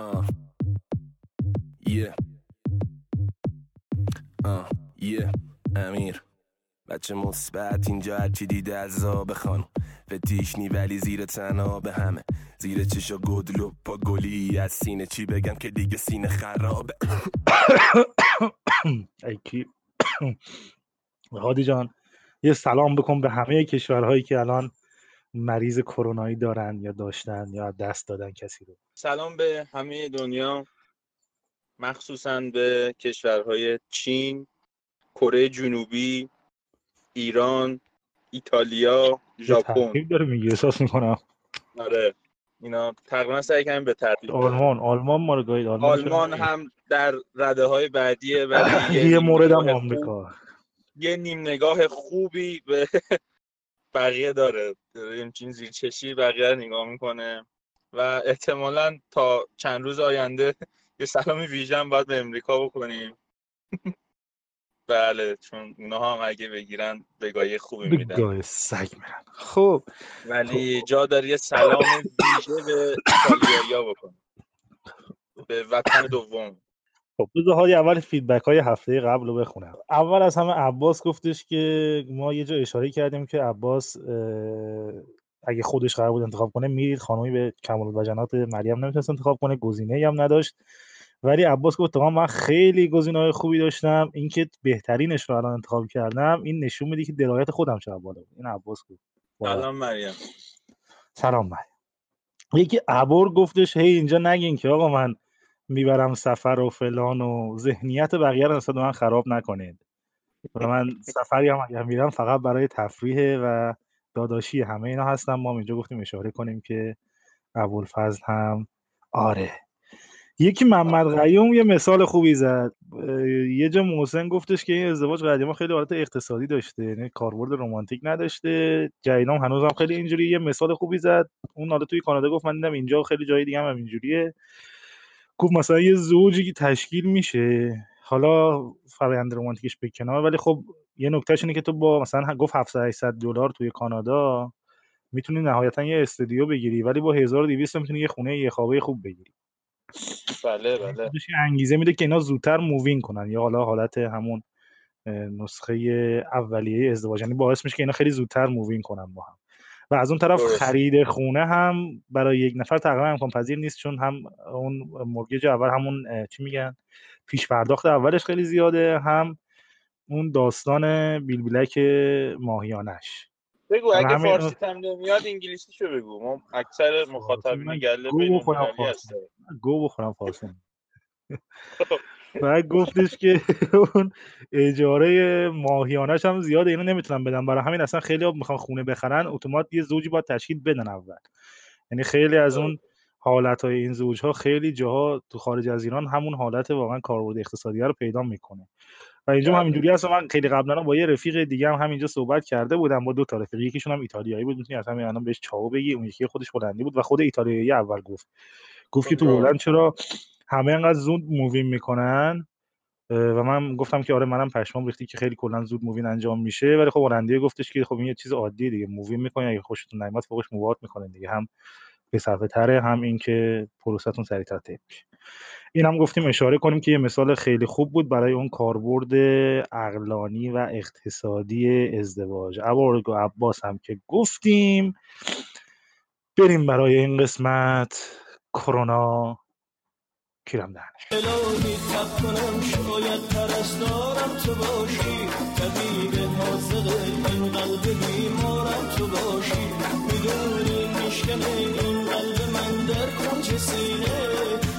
Uh. Yeah. Uh. Yeah. امیر بچه مثبت اینجا هرچی دیده از آب خانم فتیشنی ولی زیر به همه زیر چشا گدلو پا گلی از سینه چی بگم که دیگه سینه خرابه ای کی هادی جان یه سلام بکن به همه کشورهایی که الان مریض کرونایی دارن یا داشتن یا دست دادن کسی رو سلام به همه دنیا. مخصوصا به کشورهای چین کره جنوبی ایران ایتالیا ژاپن. داره میگه احساس می‌کنم. آره. اینا تقریبا سعی کنیم به ترتیب آلمان آلمان ما رو گاهید آلمان آلمان؟ هم در رده های بعدیه ولی یه مورد هم آمریکا. یه نیم نگاه خوبی به بقیه داره. داره همچین زیر چشی بقیه رو نگاه می‌کنه. و احتمالا تا چند روز آینده یه سلامی ویژه هم باید به امریکا بکنیم. بله چون اونا هم اگه بگیرن بگاهی خوبی میدن. گاه سگ میرن. خب. ولی جا داره یه سلام ویژه به ایتالیایی‌ها بکنیم به وطن دوم. خب بذار اول فیدبک های هفته قبل رو بخونم. اول از همه عباس گفتش که ما یه جا اشاره کردیم که عباس اگه خودش قرار بود انتخاب کنه میرید خانمی به کمال وجنات مریم نمی‌تونست انتخاب کنه گزینه هم نداشت. ولی عباس گفت تمام من خیلی گزینه های خوبی داشتم اینکه بهترینش رو الان انتخاب کردم این نشون میده که درایت خودم چه بالا بود. این عباس گفت. سلام مریم. سلام مریم. یکی عبور گفتش هی اینجا نگین که آقا من می‌برم سفر و فلان و ذهنیت بقیه رو من خراب نکنید. و من سفری هم اگر میرم فقط برای تفریح و داداشی همه اینا هستم ما هم اینجا گفتیم اشاره کنیم که ابوالفضل هم. آره. یکی محمد قیوم یه مثال خوبی زد. یه جا محسن گفتش که این ازدواج قدیما خیلی حالت اقتصادی داشته یعنی کاربرد رمانتیک نداشته. جدیدام هنوز هم خیلی اینجوری. یه مثال خوبی زد. اون حالا توی کانادا گفت من دیدم اینجا خیلی جای دیگه هم اینجوریه. گفت مثلا یه زوجی که تشکیل میشه حالا فرآیند رمانتیکش به کنار ولی خب یه نکتهش اینه که تو با مثلا گفت 700 800 دلار توی کانادا می‌تونی نهایتا یه استودیو بگیری ولی با 1200 می‌تونی یه خونه یه خوابه خوب بگیری. بله بله. خودش یه انگیزه میده که اینا زودتر move in کنن. یا حالا حالت همون نسخه اولیه ازدواج یعنی باعث میشه که اینا خیلی زودتر move in کنن با هم. و از اون طرف. خرید خونه هم برای یک نفر تقریبا امکان پذیر نیست چون هم اون mortgage اول همون چی میگن پیش پرداخت اولش خیلی زیاده هم اون داستان بیل بلک ماهیانش. بگو اگه همین- فارسی تم نمیاد انگلیسی شو بگو. ما اکثر مخاطبین گله گو بخورم فارسی. گو بخورم فارسی. بعد گفتش که اون اجاره ماهیانش هم زیاده اینو نمی‌تونن بدن برای همین اصلا خیلی ها می‌خوان خونه بخرن اتومات یه زوجی باید تشکیل بدن اول. یعنی خیلی از اون حالت های این زوج ها خیلی جاها تو خارج از ایران همون حالت واقعا کاربرد اقتصادی رو پیدا می‌کنه. و اینجا هم بله. همینجوری هست من خیلی قبلا با یه رفیق دیگه هم همینجا صحبت کرده بودم. با دو تا رفیق یکیشون هم ایتالیایی بود. می‌تونی از همین الان بهش ciao بگی. اون یکی خودش هلندی بود و خود ایتالیایی اول گفت. گفت که تو درست. هلند چرا همه انقدر زود move in می‌کنن؟ و من گفتم که آره منم پشمام ریخته که خیلی کلا زود move in انجام میشه. ولی خب هلندی گفتش که خب این یه چیز عادیه دیگه. move in می‌کنین اگه خوشتون نیومد فوقش move out می‌کنین دیگه. هم به صرفه تره هم اینکه پروسهتون سریعتر طی میشه. این هم گفتیم اشاره کنیم که یه مثال خیلی خوب بود برای اون کاربرد عقلانی و اقتصادی ازدواج. ابوالرگ و عباس هم که گفتیم. بریم برای این قسمت کرونا کیرم دهنش الهی تب کنم شاید پرستارم تو باشی. طبیب حاضق این قلب بیمارم تو باشی. می‌دونی میشکنه این قلب من در کنج سینه؟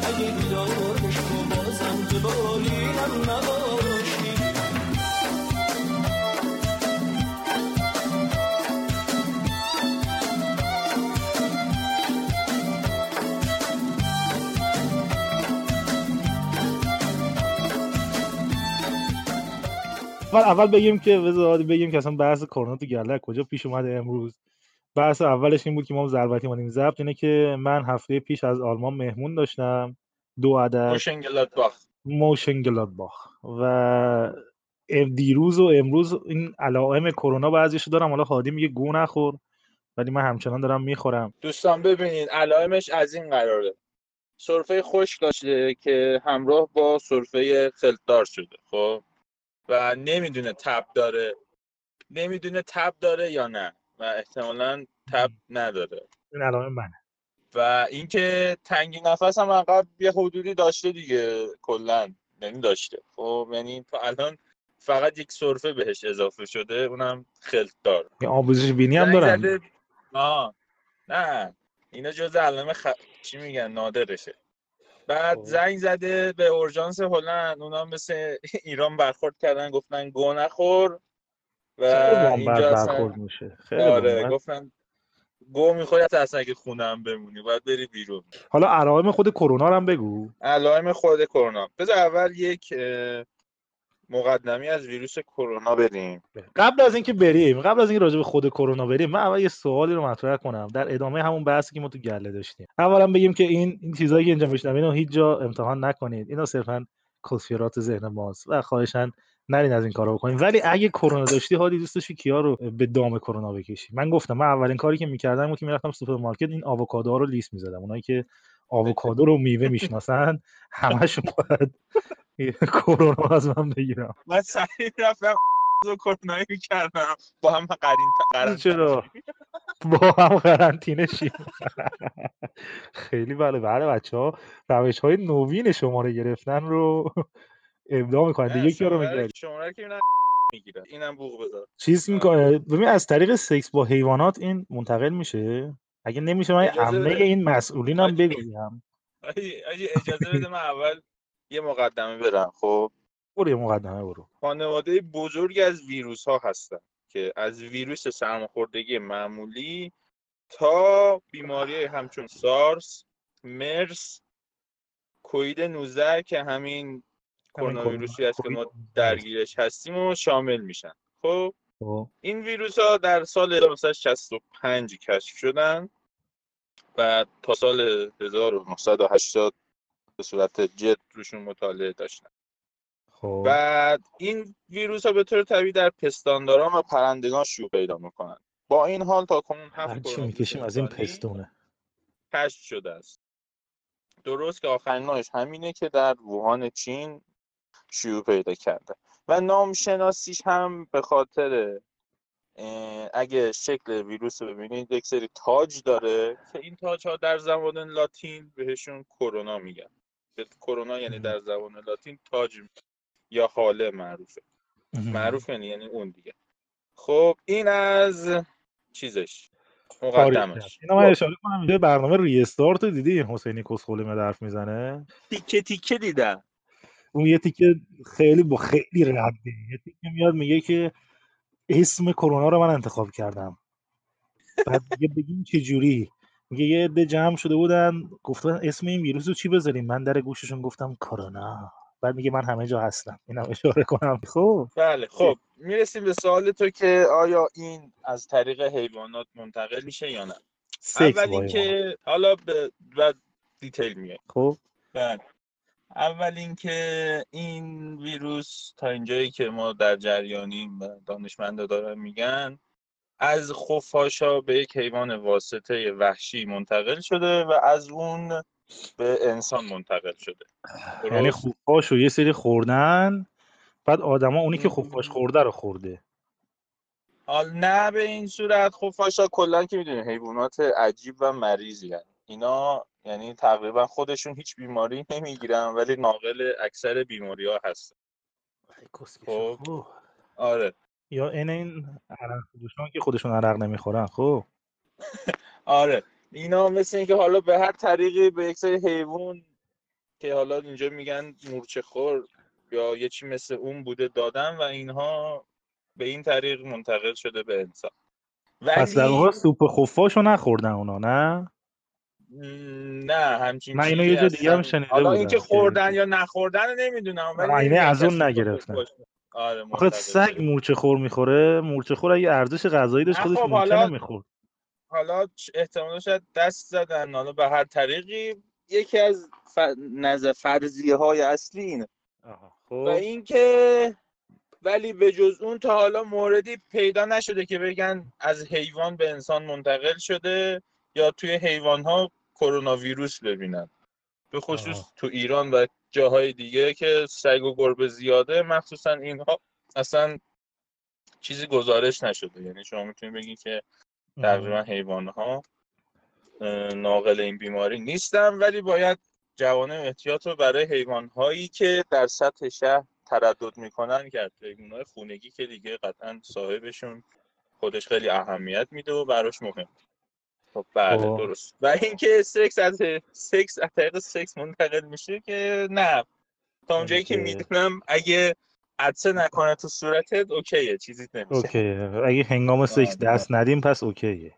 اگه بالینم اول اول بگیم که بذار بگیم که اصلا بحث کرونا تو گله کجا پیش اومده امروز. بحث اولش این بود که ما ضربتی مانیم. ضبط اینه که من هفته پیش از آلمان مهمون داشتم. دو عدد. موشنگلادباخ موشنگلادباخ و دیروز و امروز این علائم کرونا بعضیشو دارم. حالا هادی میگه گو نخور ولی من همچنان دارم می‌خورم. دوستان ببینید علائمش از این قراره. سرفه خشک داشته که همراه با سرفه خلطدار شده خب؟ و نمی‌دونه تب داره. نمی‌دونه تب داره یا نه. و احتمالا تب نداره. این علامه منه. و اینکه تنگی نفس هم عقب یه حدودی داشته دیگه کلا. یعنی داشته. خب یعنی تا الان فقط یک سرفه بهش اضافه شده اونم خلطدار یه آموزش بینی هم دارن؟ زده- آه. نه. اینا جز علامه خ... چی میگن؟ نادرشه. بعد خب. زنگ زده به اورژانس هلند. اونا مثل ایران برخورد کردن گفتن گو نخور و اینجا برخورد میشه. خیلی آره. گفتن گو می‌خوری اصلا اگه خونه هم بمونی باید بری بیرون. حالا علائم خود کرونا رو هم بگو. علائم خود کرونا. بذار اول یک مقدمی از ویروس کرونا بدیم قبل از اینکه بریم قبل از اینکه راجع به خود کرونا بریم من اول یه سوالی رو مطرح کنم. در ادامه همون بحثی که ما تو گله داشتیم. اولا بگیم که این این چیزایی که اینجا میشنوین رو هیچ جا امتحان نکنید. اینا صرفا کسشعرات ذهن ماست و خواهشا نرین از این کارا بکنید ولی اگه کرونا داشتی حالی دوست داشتی کیا رو به دام کرونا بکشی؟ من گفتم من اولین کاری که می‌کردم بود که می‌رفتم سوپرمارکت این آووکادو رو لیست می‌زدم. اونایی که آووکادو رو میوه می‌شناسن همشون باید کرونا از من بگیرم من سریع رفتم و کرونایی کردم. با هم قرین چرا؟ با هم قرنطینه شیم. خیلی بله. بله بچه ها روش های نوین شماره گرفتن رو ابداع می‌کنن. دیگه کیا رو می‌گیرن. شماره که اینم می‌گیرن. اینم بوق بذار. چیز می‌کنه. ببین از طریق سکس با حیوانات این منتقل میشه. اگه نمیشه من بده. این مسئولین هم آجی. اجازه بده من اول یه مقدمه برم خب؟ برو یه مقدمه برو. خانواده بزرگی از ویروس ها هستن که از ویروس سرماخوردگی معمولی تا بیماری همچون سارس مرس کوید 19 که همین کرونا ویروسی است که ما درگیرش هستیم و شامل میشن. خب؟ خب. این ویروس ها در سال 1965 کشف شدن و تا سال 1980 به صورت جد روشون مطالعه داشتن. خب. بعد این ویروس ها به طور طبیعی در پستانداران و پرندگان شیوع پیدا می‌کنن. با این حال تا کنون هفت هرچی کرونا می‌کشیم از این پستونه. کشف شده است. درست که آخرین همینه که در ووهان چین شیوع پیدا کرده. و نام شناسیش هم به خاطر اگه شکل ویروس رو ببینید یک سری تاج داره که این تاج ها در زبان لاتین بهشون کرونا میگن. به کرونا یعنی در زبان لاتین تاج یا حاله معروفه. معروف یعنی یعنی اون دیگه. خب این از چیزش مقدمش. اینا من اشاره کنم اینجا برنامه ریستارت رو دیدی؟ حسینی کسخولی من حرف می‌زنه؟ تیکه تیکه دیدم. اون یه تیکه خیلی با خیلی رده یه تیکه میاد میگه که اسم کرونا رو من انتخاب کردم. بعد دیگه بگیم چه جوری؟ میگه یه عده جمع شده بودن گفتن اسم این ویروس رو چی بذاریم؟ من در گوششون گفتم کرونا. بعد میگه من همه جا هستم. اینم اشاره کنم. خب. بله خب. می‌رسیم به سوال تو که آیا این از طریق حیوانات منتقل میشه یا نه؟ سکس اول با حیوانات. اینکه حالا به بعد دیتیل میگه خب. بله. اول اینکه این ویروس تا اینجایی که ما در جریانیم و دانشمندا دارن میگن از خفاشا به یک حیوان واسطه وحشی منتقل شده و از اون به انسان منتقل شده یعنی؟ خفاش رو یه سری خوردن بعد آدما اونی که خفاش خورده رو خورده حال نه به این صورت خفاشا کلا که می‌دونی حیوانات عجیب و مریضی هن. اینا یعنی تقریبا خودشون هیچ بیماری نمی‌گیرن ولی ناقل اکثر بیماری ها هستن خب. آره. یا این این عرق که خودشون عرق نمی‌خورن خب. آره. اینا مثل اینکه حالا به هر طریقی به یک سری حیوان که حالا اینجا میگن مورچه خور یا یه چی مثل اون بوده دادن و اینها به این طریق منتقل شده به انسان. پس در ولی واقع سوپ خفاش رو نخوردن اونا نه؟ نه همچین من اینو یه جا دیگه هم شنیده حالا اینکه که- خوردن یا نخوردن رو نمی‌دونم ولی نمی‌گن از اون نگرفتن. آره آخه سگ. مورچه خور می‌خوره. مورچه خور اگه ارزش غذایی داشت خودش خب، مورچه حالا- نمی‌خورد. حالا احتمالا شاید دست زدن. حالا به هر طریقی یکی از ف... نظر فرضیه های اصلی اینه. خب و اینکه ولی به جز اون تا حالا موردی پیدا نشده که بگن از حیوان به انسان منتقل شده یا توی حیوان ها کرونا ویروس ببینن. به خصوص آها. تو ایران و جاهای دیگه که سگ و گربه زیاده مخصوصا اینها اصلا چیزی گزارش نشده. یعنی شما می‌تونید بگید که تقریبا حیوانها ناقل این بیماری نیستن ولی باید جوانه احتیاط رو برای حیوانهایی که در سطح شهر تردد می‌کنن کرد. حیوانهای خونگی که دیگه قطعا صاحبشون خودش خیلی اهمیت میده و براش مهم خب بله خب. درست و اینکه سکس از سکس از طریق سکس منتقل میشه که نه تا اونجایی که. می‌دونم اگه عطسه نکنه تو صورتت OK ـه چیزی نمیشه OK اگه هنگام سکس آره. دست ندیم پس OK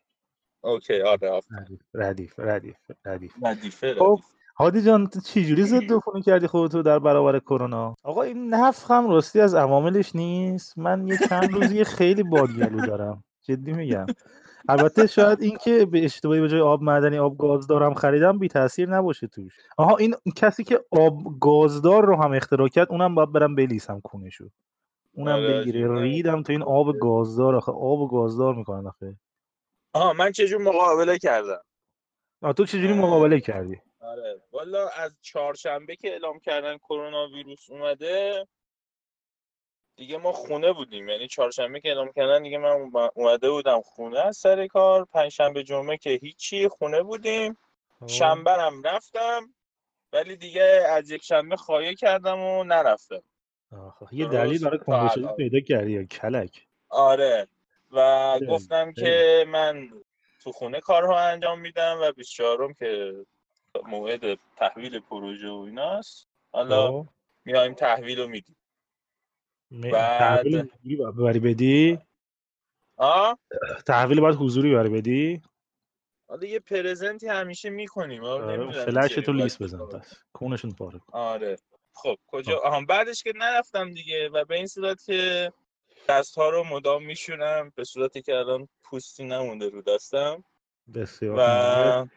ـه OK آره آفرین. ردیف ردیف ردیف ردیف خب. هادی جان تو چجوری ضد عفونی کردی خودتو در برابر کرونا آقا این نفخ هم راستی از عواملش نیست من یه چند روزی خیلی بادگلو دارم جدی میگم البته شاید این که به اشتباهی به جای آب معدنی آب گازدارم خریدم بی تاثیر نباشه توش. آها این کسی که آب گازدار رو هم اختراع کرد اونم باید برم بلیسم کونشو اونم آره، بگیره. ریدم تو این آب گازدار آخه آب گازدار می‌کنن آخه. آها من چجور مقابله کردم؟ آه تو چجوری. مقابله کردی؟ آره والا از چهارشنبه که اعلام کردن کرونا ویروس اومده دیگه ما خونه بودیم. یعنی چهارشنبه که اعلام کردن دیگه من اوم- اومده بودم خونه از سر کار. پنجشنبه جمعه که هیچی خونه بودیم. خب. شنبه هم رفتم ولی دیگه از یک شنبه خواهی کردم و نرفتم. یه دلیل برای شدی الان. پیدا کردی یا کلک؟ آره. و خیلی، گفتم که من تو خونه کارها انجام میدم و 24 که موعد تحویل پروژه و ایناست. حالا خب. میایم تحویل رو میدیم. بعد- تحویل ببری بدی؟ آه؟ تحویل باید حضوری ببری بدی؟ حالا یه پرزنتی همیشه می‌کنیم آره، فلش تو لیست بزن پس کونشون پاره کن. آره. خب کجا؟ آها بعدش که نرفتم دیگه و به این صورت که دست ها رو مدام میشورم به صورتی که الان پوستی نمونده رو دستم. بسیار و.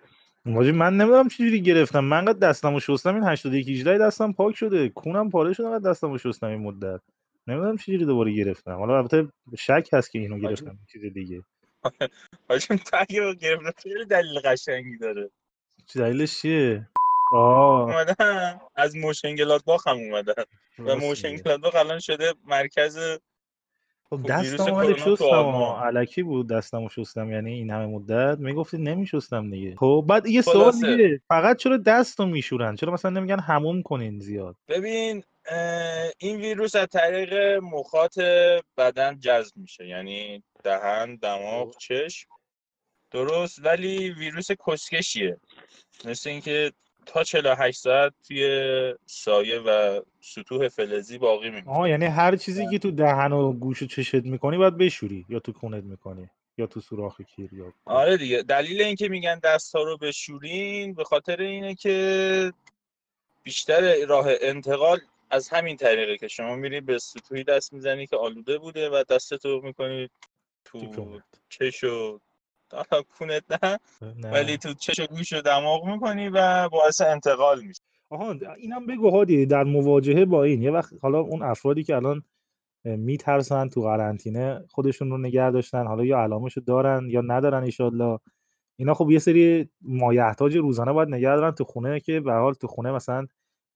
ماجی من نمی‌دونم چجوری گرفتم. من قد دستمو شستم این 81 18 دستم پاک شده. کونم پاره شده قد دستمو شستم این مدت. نمی‌دونم چجوری دوباره گرفتم. حالا البته شک هست که اینو گرفتم چیز دیگه. حاجم تو اگه گرفتم. خیلی دلیل قشنگی داره. چه دلیلش چیه؟ آه اومدن. از موشنگلات باخ هم اومدن. و. موشنگلات باخ الان شده مرکز خب خب دستم تو شستم. علکی بود دستمو شستم یعنی این همه مدت. می‌گفتی نمیشستم دیگه. خب بعد یه سوال. دیگه. فقط چرا دستو میشورن؟ چرا مثلا نمیگن هموم کنین زیاد؟ ببین این ویروس از طریق مخاط بدن جذب میشه. یعنی دهن دماغ خب. چشم. درست. ولی ویروس کسکشیه. مثل اینکه تا 48 ساعت توی سایه و سطوح فلزی باقی میمونه. آها یعنی هر چیزی که تو دهن و گوش و چشت می‌کنی باید بشوری یا تو کونت می‌کنی یا تو سوراخ کیر یا آره دیگه. دلیل اینکه میگن دست ها رو بشورین به خاطر اینه که بیشتر راه انتقال از همین طریقه که شما میری به سطوحی دست می‌زنی که آلوده بوده و دستتو می‌کنی تو چش و حالا کونت نه نه. ولی تو چش و گوش و دماغ می‌کنی و باعث انتقال میشه آها اینم بگو هادی در مواجهه با این یه وقت حالا اون افرادی که الان میترسن تو قرنطینه خودشون رو نگه داشتن حالا یا علامشو دارن یا ندارن ایشالله اینا خب یه سری مایحتاج روزانه باید نگه دارن تو خونه که به هر حال تو خونه مثلا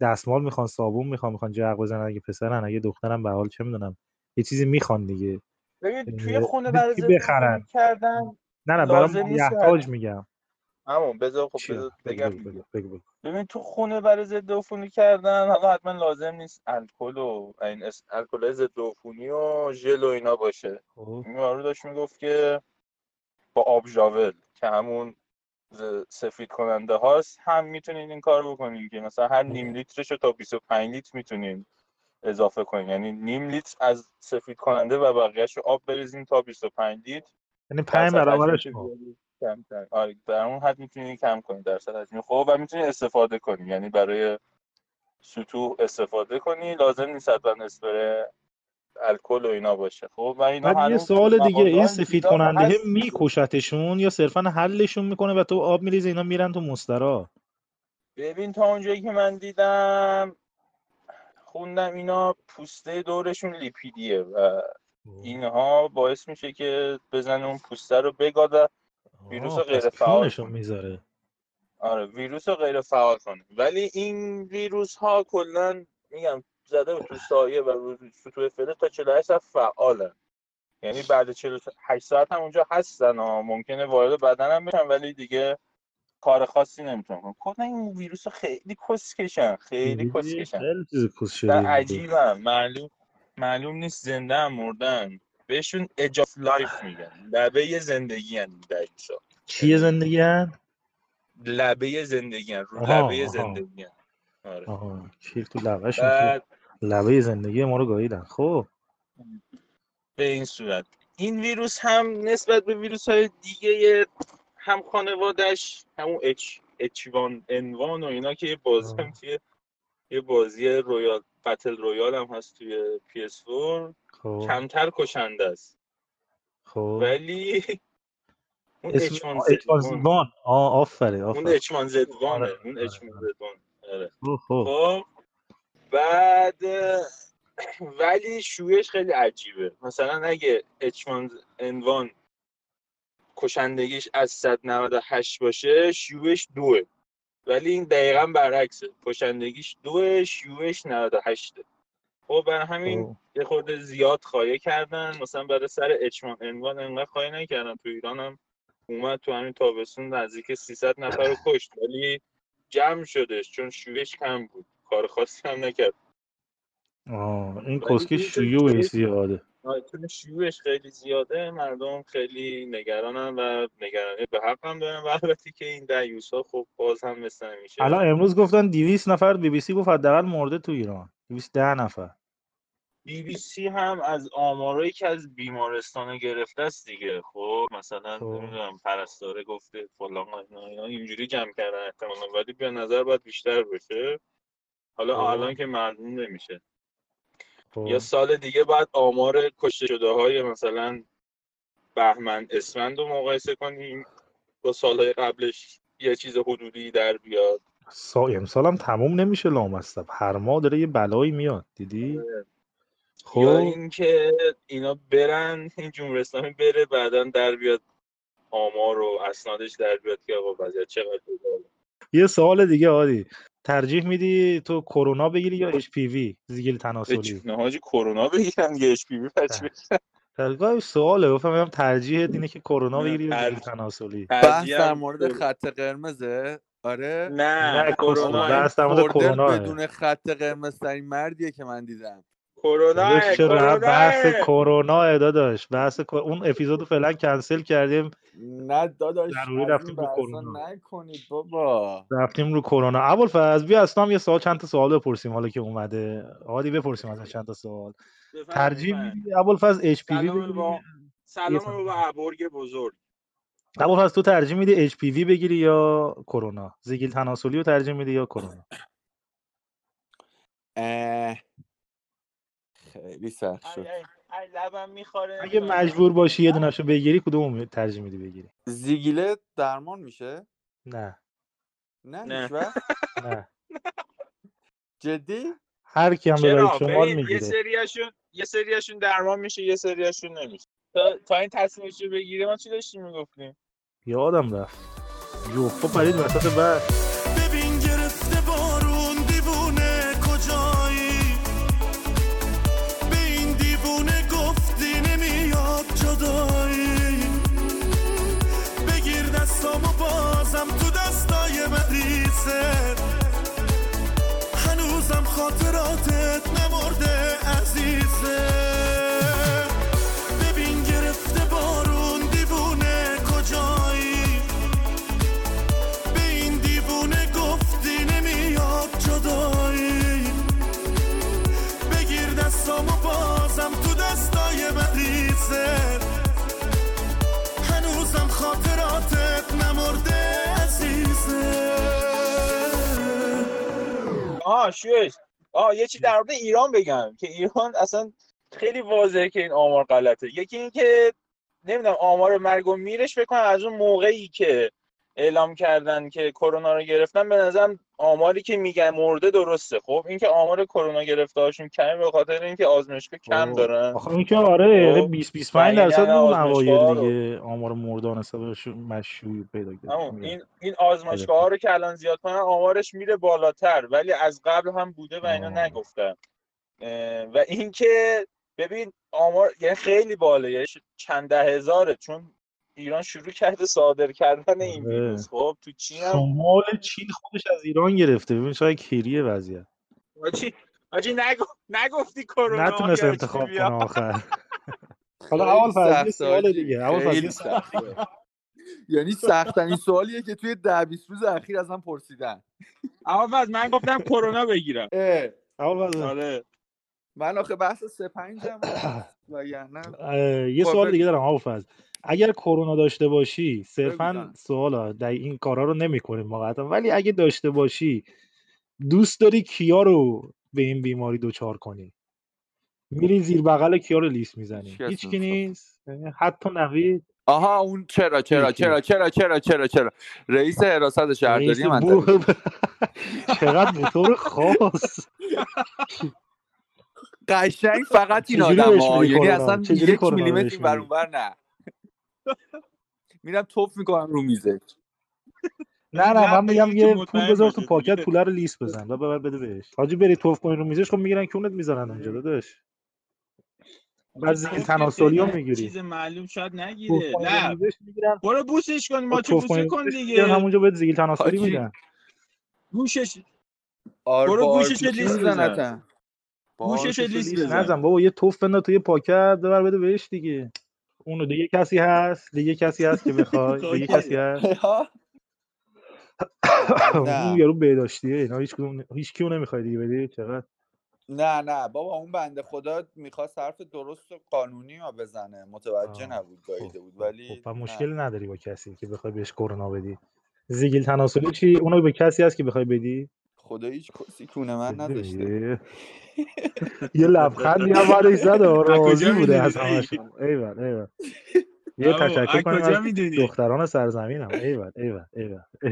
دستمال می‌خوان صابون می‌خوان می‌خوان جرق بزنن. اگه پسرن اگه دخترن به حال چه می‌دونم. یه چیزی می‌خوان دیگه. ببین توی خونه برای بخرن؟ عفونی کردن نه نه برای لازم نیست که مایحتاج میگم. همون بذار خب؟ بذار بگم. ببین تو خونه برای ضد عفونی کردن حالا حتما لازم نیست الکل و این اس- الکل ضد عفونی و ژل و اینا باشه. خب. این یارو داشت می‌گفت که با آب ژاول که همون سفید کننده هاست هم می‌تونین این کار بکنین که مثلا هر نیم لیترش رو تا 25 لیتر می‌تونین اضافه کنین. یعنی نیم لیتر از سفید کننده و بقیهش رو آب بریزین تا 25 لیتر. یعنی پنج درصد برابرش کم. آره در اون حد می‌تونی کم کنی درصد حجم خب و می‌تونی استفاده کنی یعنی برای سطوح استفاده کنی لازم نیست حتما اسپری الکل و اینا باشه. خب و اینا بعد یه سوال دیگه این سفید کننده هست. میکشتشون یا صرفا حلشون می‌کنه و تو آب میریزه اینا میرن تو مسترا؟ ببین تا اونجایی که من دیدم خوندم اینا پوسته دورشون لیپیدیه و اینها باعث میشه که بزنه اون پوسته رو بگاده ویروس آه، غیر فعال. می‌ذاره. آره ویروس رو غیر فعال کنه. ولی این ویروس ها کلا میگم زده به تو سایه و رو سطوح فعلی تا 48 ساعت فعالن یعنی بعد 48 ساعت هم اونجا هستن ها ممکنه وارد بدن هم بشن ولی دیگه کار خاصی نمی‌تونن کنن کلا این ویروس خیلی کسکشن خیلی کسکشن خیلی چیز در عجیبم معلوم معلوم نیست زنده هم مردن بهشون اجاف لایف میگن لبه زندگی هن در چیه زندگی هن؟ لبه زندگی هن. رو لبه. زندگی هن. آره. آها تو لبهشون بعد لبه زندگی ما رو گاهیدن خب. به این صورت. این ویروس هم نسبت به ویروس های دیگه هم خانوادش همون اچ اچوان انوان و اینا که یه بازی هم. توی یه بازی royale battle royale هم هست توی PS4 خب. کمتر کشنده است. خب. ولی اون اسم H1Z1 آه آفره اون آفره H1Z1 ه آره، اون آره، H1Z1 آره. خب خب خب. بعد ولی شیوعش خیلی عجیبه. مثلا اگه H1N1 کشندگیش از 198 باشه شیوعش دوه. ولی این دقیقا برعکسه. کشندگیش دوه شیوعش 98 خب برای همین. یه خورده زیاد خواهی کردن. مثلا برای سر اچمان انوان انقدر خواهی نکردن. تو ایران هم اومد تو همین تابستون نزدیک 300 نفر رو کشت. ولی جمع شدش چون شیوعش کم بود. کار خاصی هم نکرد. آه این که شیوع زیاده. چون شیوعش خیلی زیاده مردم خیلی نگرانن و نگرانی به حق هم دارن. و البته که این دیوس ها خب باز هم مثل همیشه الان امروز گفتن 200 نفر بی بی سی گفت حداقل مرده تو ایران. 210 نفر. بی بی سی هم از آمارایی که از بیمارستان گرفته است دیگه. خب مثلا خب. نمی‌دونم پرستاره گفته فلان اینا اینجوری جمع کردن احتمالا. ولی به نظر باید بیشتر بشه حالا خب. الان که معلوم نمیشه. خب. یا سال دیگه باید آمار کشته شده های مثلا بهمن اسفند رو مقایسه کنیم با سالهای قبلش یه چیز حدودی در بیاد. سا... امسال هم تموم نمیشه لامصب. هر ماه داره یه بلایی میاد دیدی؟ یا خب. اینکه اینا برن این جمهوری اسلامی بره بعدا در بیاد آمار و اسنادش در بیاد که آقا وضعیت چقدر. یه سوال دیگه عادی ترجیح میدی تو کرونا بگیری یا HPV زیگیل تناسلی؟ نه حاجی کرونا بگیرن دیگه HPV بچه تلقای سواله. گفتم ترجیحت اینه که کرونا بگیری یا زیگیل تناسلی. بحث در مورد خط قرمزه؟ آره. نه نه کرونا. بحث در مورد کرونا. بدون خط قرمز ترین مردیه که من دیدم. کرونا ربط- بحث کرونا؟ داداش بحث اون اپیزودو فعلا کنسل کردیم. نه داداش ضروری از رفتیم رو کرونا. نکنید بابا. رفتیم رو کرونا. ابوالفضل بیا اصلا هم یه سوال چند تا سوال بپرسیم حالا که اومده. عادی بپرسیم ازش چند تا سوال. ترجیح میدی ابوالفضل HPV سلام رو با ابرگ بزرگ. ابوالفضل تو ترجیح میدی HPV بگیری یا کرونا؟ زیگیل تناسلی رو ترجیح میدی یا کرونا؟ خیلی سخت شد. ای لبم می‌خوره اگه مجبور باشی یه دونه‌شو بگیری کدوم ترجیح میدی بگیری؟ زیگیله درمان میشه؟ نه. نه نه. نه. جدی؟ هر کی هم چرا؟ ببرید شمال ببین، یه می‌گیره. سریاشون یه سریاشون درمان میشه یه سریاشون نمیشه. تا, تا این تصمیمش رو بگیره ما چی داشتیم می‌گفتیم؟ یادم رفت. جوفا پرید وسط بحث. جدایی بگیر دستامو بازم تو دستای مریضه. هنوزم خاطراتت نمرده عزیزه. خاطراتت نمرده عزیزه آه شوش آه یه چی در مورد ایران بگم که ایران اصلا خیلی واضحه که این آمار غلطه یکی اینکه نمی‌دونم آمار مرگ و میرش فکر کنم از اون موقعی که اعلام کردن که کرونا رو گرفتن به نظرم آماری که میگن مرده درسته خب اینکه آمار کرونا گرفته هاشون کمه به خاطر اینکه آزمایشگاه کم خب. دارن آخه این که آره خب. 20 25 و این درصد یعنی اون اوایل رو. دیگه آمار مردان مشروع پیدا کرد این این آزمایشگاه ها رو که الان زیاد کنن آمارش میره بالاتر ولی از قبل هم بوده و اینا. نگفتن و اینکه ببین آمار یعنی خیلی بالا یعنی چند ده هزاره چون ایران شروع کرده صادر کردن این آره. ویروس. خب تو چین هم شمال چین خودش از ایران گرفته. ببین چقدر کیریه وضعیت. آجی آجی نگو... نگفتی کرونا نتونست انتخاب کنه. آخر. حالا اول فرض سخته، سوال. دیگه. اول فرض سخته. یعنی سختترین سوالیه که توی ده 20 روز اخیر از من پرسیدن. اول من گفتم کرونا بگیرم. اول فرض. آره. من آخه بحث سه پنج هم وگرنه اه، یه خب، سوال. دیگه دارم. ابوالفضل اگر کرونا داشته باشی صرفا. سوالا در این کارا رو نمی‌کنیم ما قطعا ولی اگه داشته باشی دوست داری کیا رو به این بیماری دچار کنی؟ میری زیر بغل کیا رو لیست می‌زنی؟ هیچ نمی‌شناسم. نیست؟ یعنی حتی نوید؟ آها اون چرا چرا کی؟ چرا چرا چرا چرا چرا. رئیس حراست شهرداری بو- چقدر به طور خاص. قشنگ فقط این آدم ها یعنی؟ اصلا یک میلیمتر این؟ اونور نه. میرم توف می‌کنم رو میزه نه نه من میگم یه پول بذار تو پاکت. پوله رو لیست بزن. و ببر بده بهش. حاجی بری توف کنی رو میزش خب می‌گیرن کونت می‌ذارن اونجا داداش. بعد توف تناسلی خیلی می‌گیری. چیز معلوم شاید نگیره. رو نه. برو بوسش کن ما بوسه رو کن دیگه. همونجا بهت زیل تناسلی. میدن گوشش آر برو گوشش آرپیجی لیست بزن. گوشش لیست بزن. نزن بابا یه توف بنداز توی پاکت ببر بده بهش دیگه. اونو دیگه کسی هست دیگه کسی هست که بخوای دیگه کسی هست. اون یارو بهداشتیه اینا هیچ کدوم هیچ کیو نمی‌خوای دیگه بدی؟ چقدر؟ نه نه. بابا اون بنده خدا می‌خواست حرف درست و قانونی ها بزنه. متوجه نبود گاییده خب، بود خب، ولی خب، و. مشکلی نداری با کسی که بخوای بهش کرونا بدی. زیگیل تناسلی چی؟ اونو به کسی هست که بخوای بدی؟ خدا هیچ کسی کونه من نداشته؟ یه لبخندی هم بعدش زد و از راضی بوده از می‌دونی؟ همشون ایول ایول یه تشکر کجا از می‌دونی؟ دختران سرزمینم ایول ایول ایول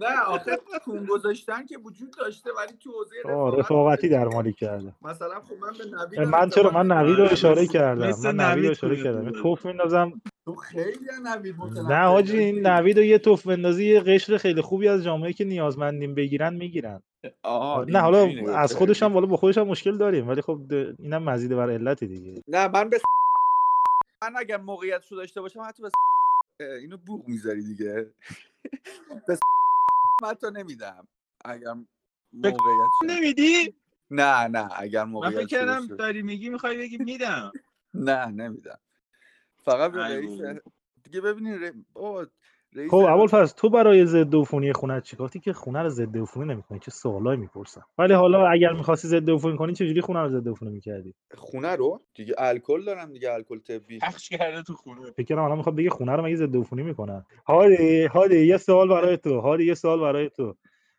نه آخه کون گذاشتن که وجود داشته ولی تو حوزه رفاقتی بوده در دیگه. مالی کرده مثلا خب من به نوید من چرا من نوید رو اشاره کردم من نوید رو اشاره کردم. توف میندازم تو خیلی نوید نه حاجی. این نوید رو یه توف بندازی یه قشر خیلی خوبی از جامعه که نیازمندیم بگیرن می‌گیرن آها نه حالا از خودش هم کردی. والا با خودش هم مشکل داریم ولی خب اینم مزید بر علتی دیگه نه من به من اگر موقعیت رو داشته باشم حتی به اینو بوق می‌ذاری دیگه به من تو نمیدم اگر موقعیت. نمیدی نه نه اگر من موقعیت فکر شد کردم. داری میگی می‌خوای بگی میدم نه نمیدم فقط به. دیگه ببینید ر... بابا خب ابوالفضل تو برای ضد عفونی خونت چیکارتی که خونه رو ضد عفونی نمی‌کنی. چه سوالایی می‌پرسم. ولی حالا اگر می‌خواستی ضد عفونی کنی چجوری خونه رو ضد عفونی می‌کردی؟ خونه رو؟ دیگه الکل دارم دیگه الکل طبی. پخش کرده تو خونه. فکر کنم الان می‌خواد بگه خونه رو مگه ضد عفونی می‌کنن. هادی هادی یه سوال برای تو. هادی یه سوال برای تو.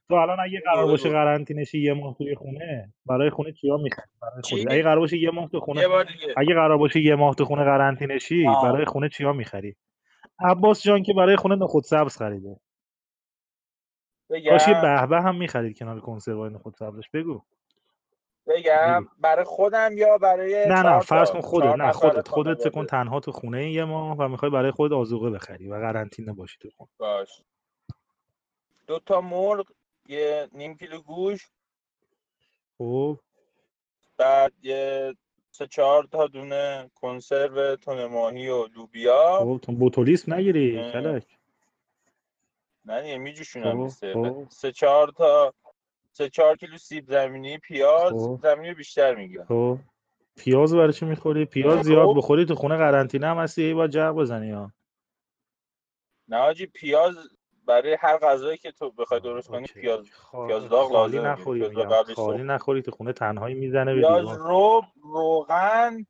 تو الان اگه قرار بگو، باشه بگو. قرنطینه‌شی یه ماه توی خونه برای خونه چیا می‌خری برای چی؟ خودت اگه قرار باشه یه ماه تو خونه یه بار دیگه. اگه قرار باشه یه ماه تو خونه قرنطینه‌شی آه. برای خونه چیا می‌خری؟ عباس جان که برای خونه نخود سبز خریده. کاش یه به به هم می‌خرید کنار کنسروای نخود سبزش. بگو. بگم. برای خودم یا برای نه نه فرض؟ کن خودت. نه خودت خودت. کن تنها تو خونه یه ماه و می‌خوای برای خودت آذوقه بخری و قرنطینه باشی تو خونه. باش. دو تا مرغ یه نیم کیلو گوش خب. بعد یه سه چهار تا دونه کنسرو تون ماهی و لوبیا خب تو بوتولیسم نگیری. کلک نه دیگه میجوشونم خب، خب. سه چهار تا سه چهار کیلو سیب زمینی پیاز. سیب زمینی بیشتر می‌گیرم خب پیاز برای چی می‌خوری پیاز زیاد. بخوری تو خونه قرنطینه هم هستی هی باید جق بزنی ها نه آجی پیاز برای هر غذایی که تو بخوای درست کنی اوکی. پیاز خا- پیاز داغ خالی لازمه. نخوری پیاز خالی سرخ. نخوری تو خونه تنهایی می‌زنه به پیاز رب روغن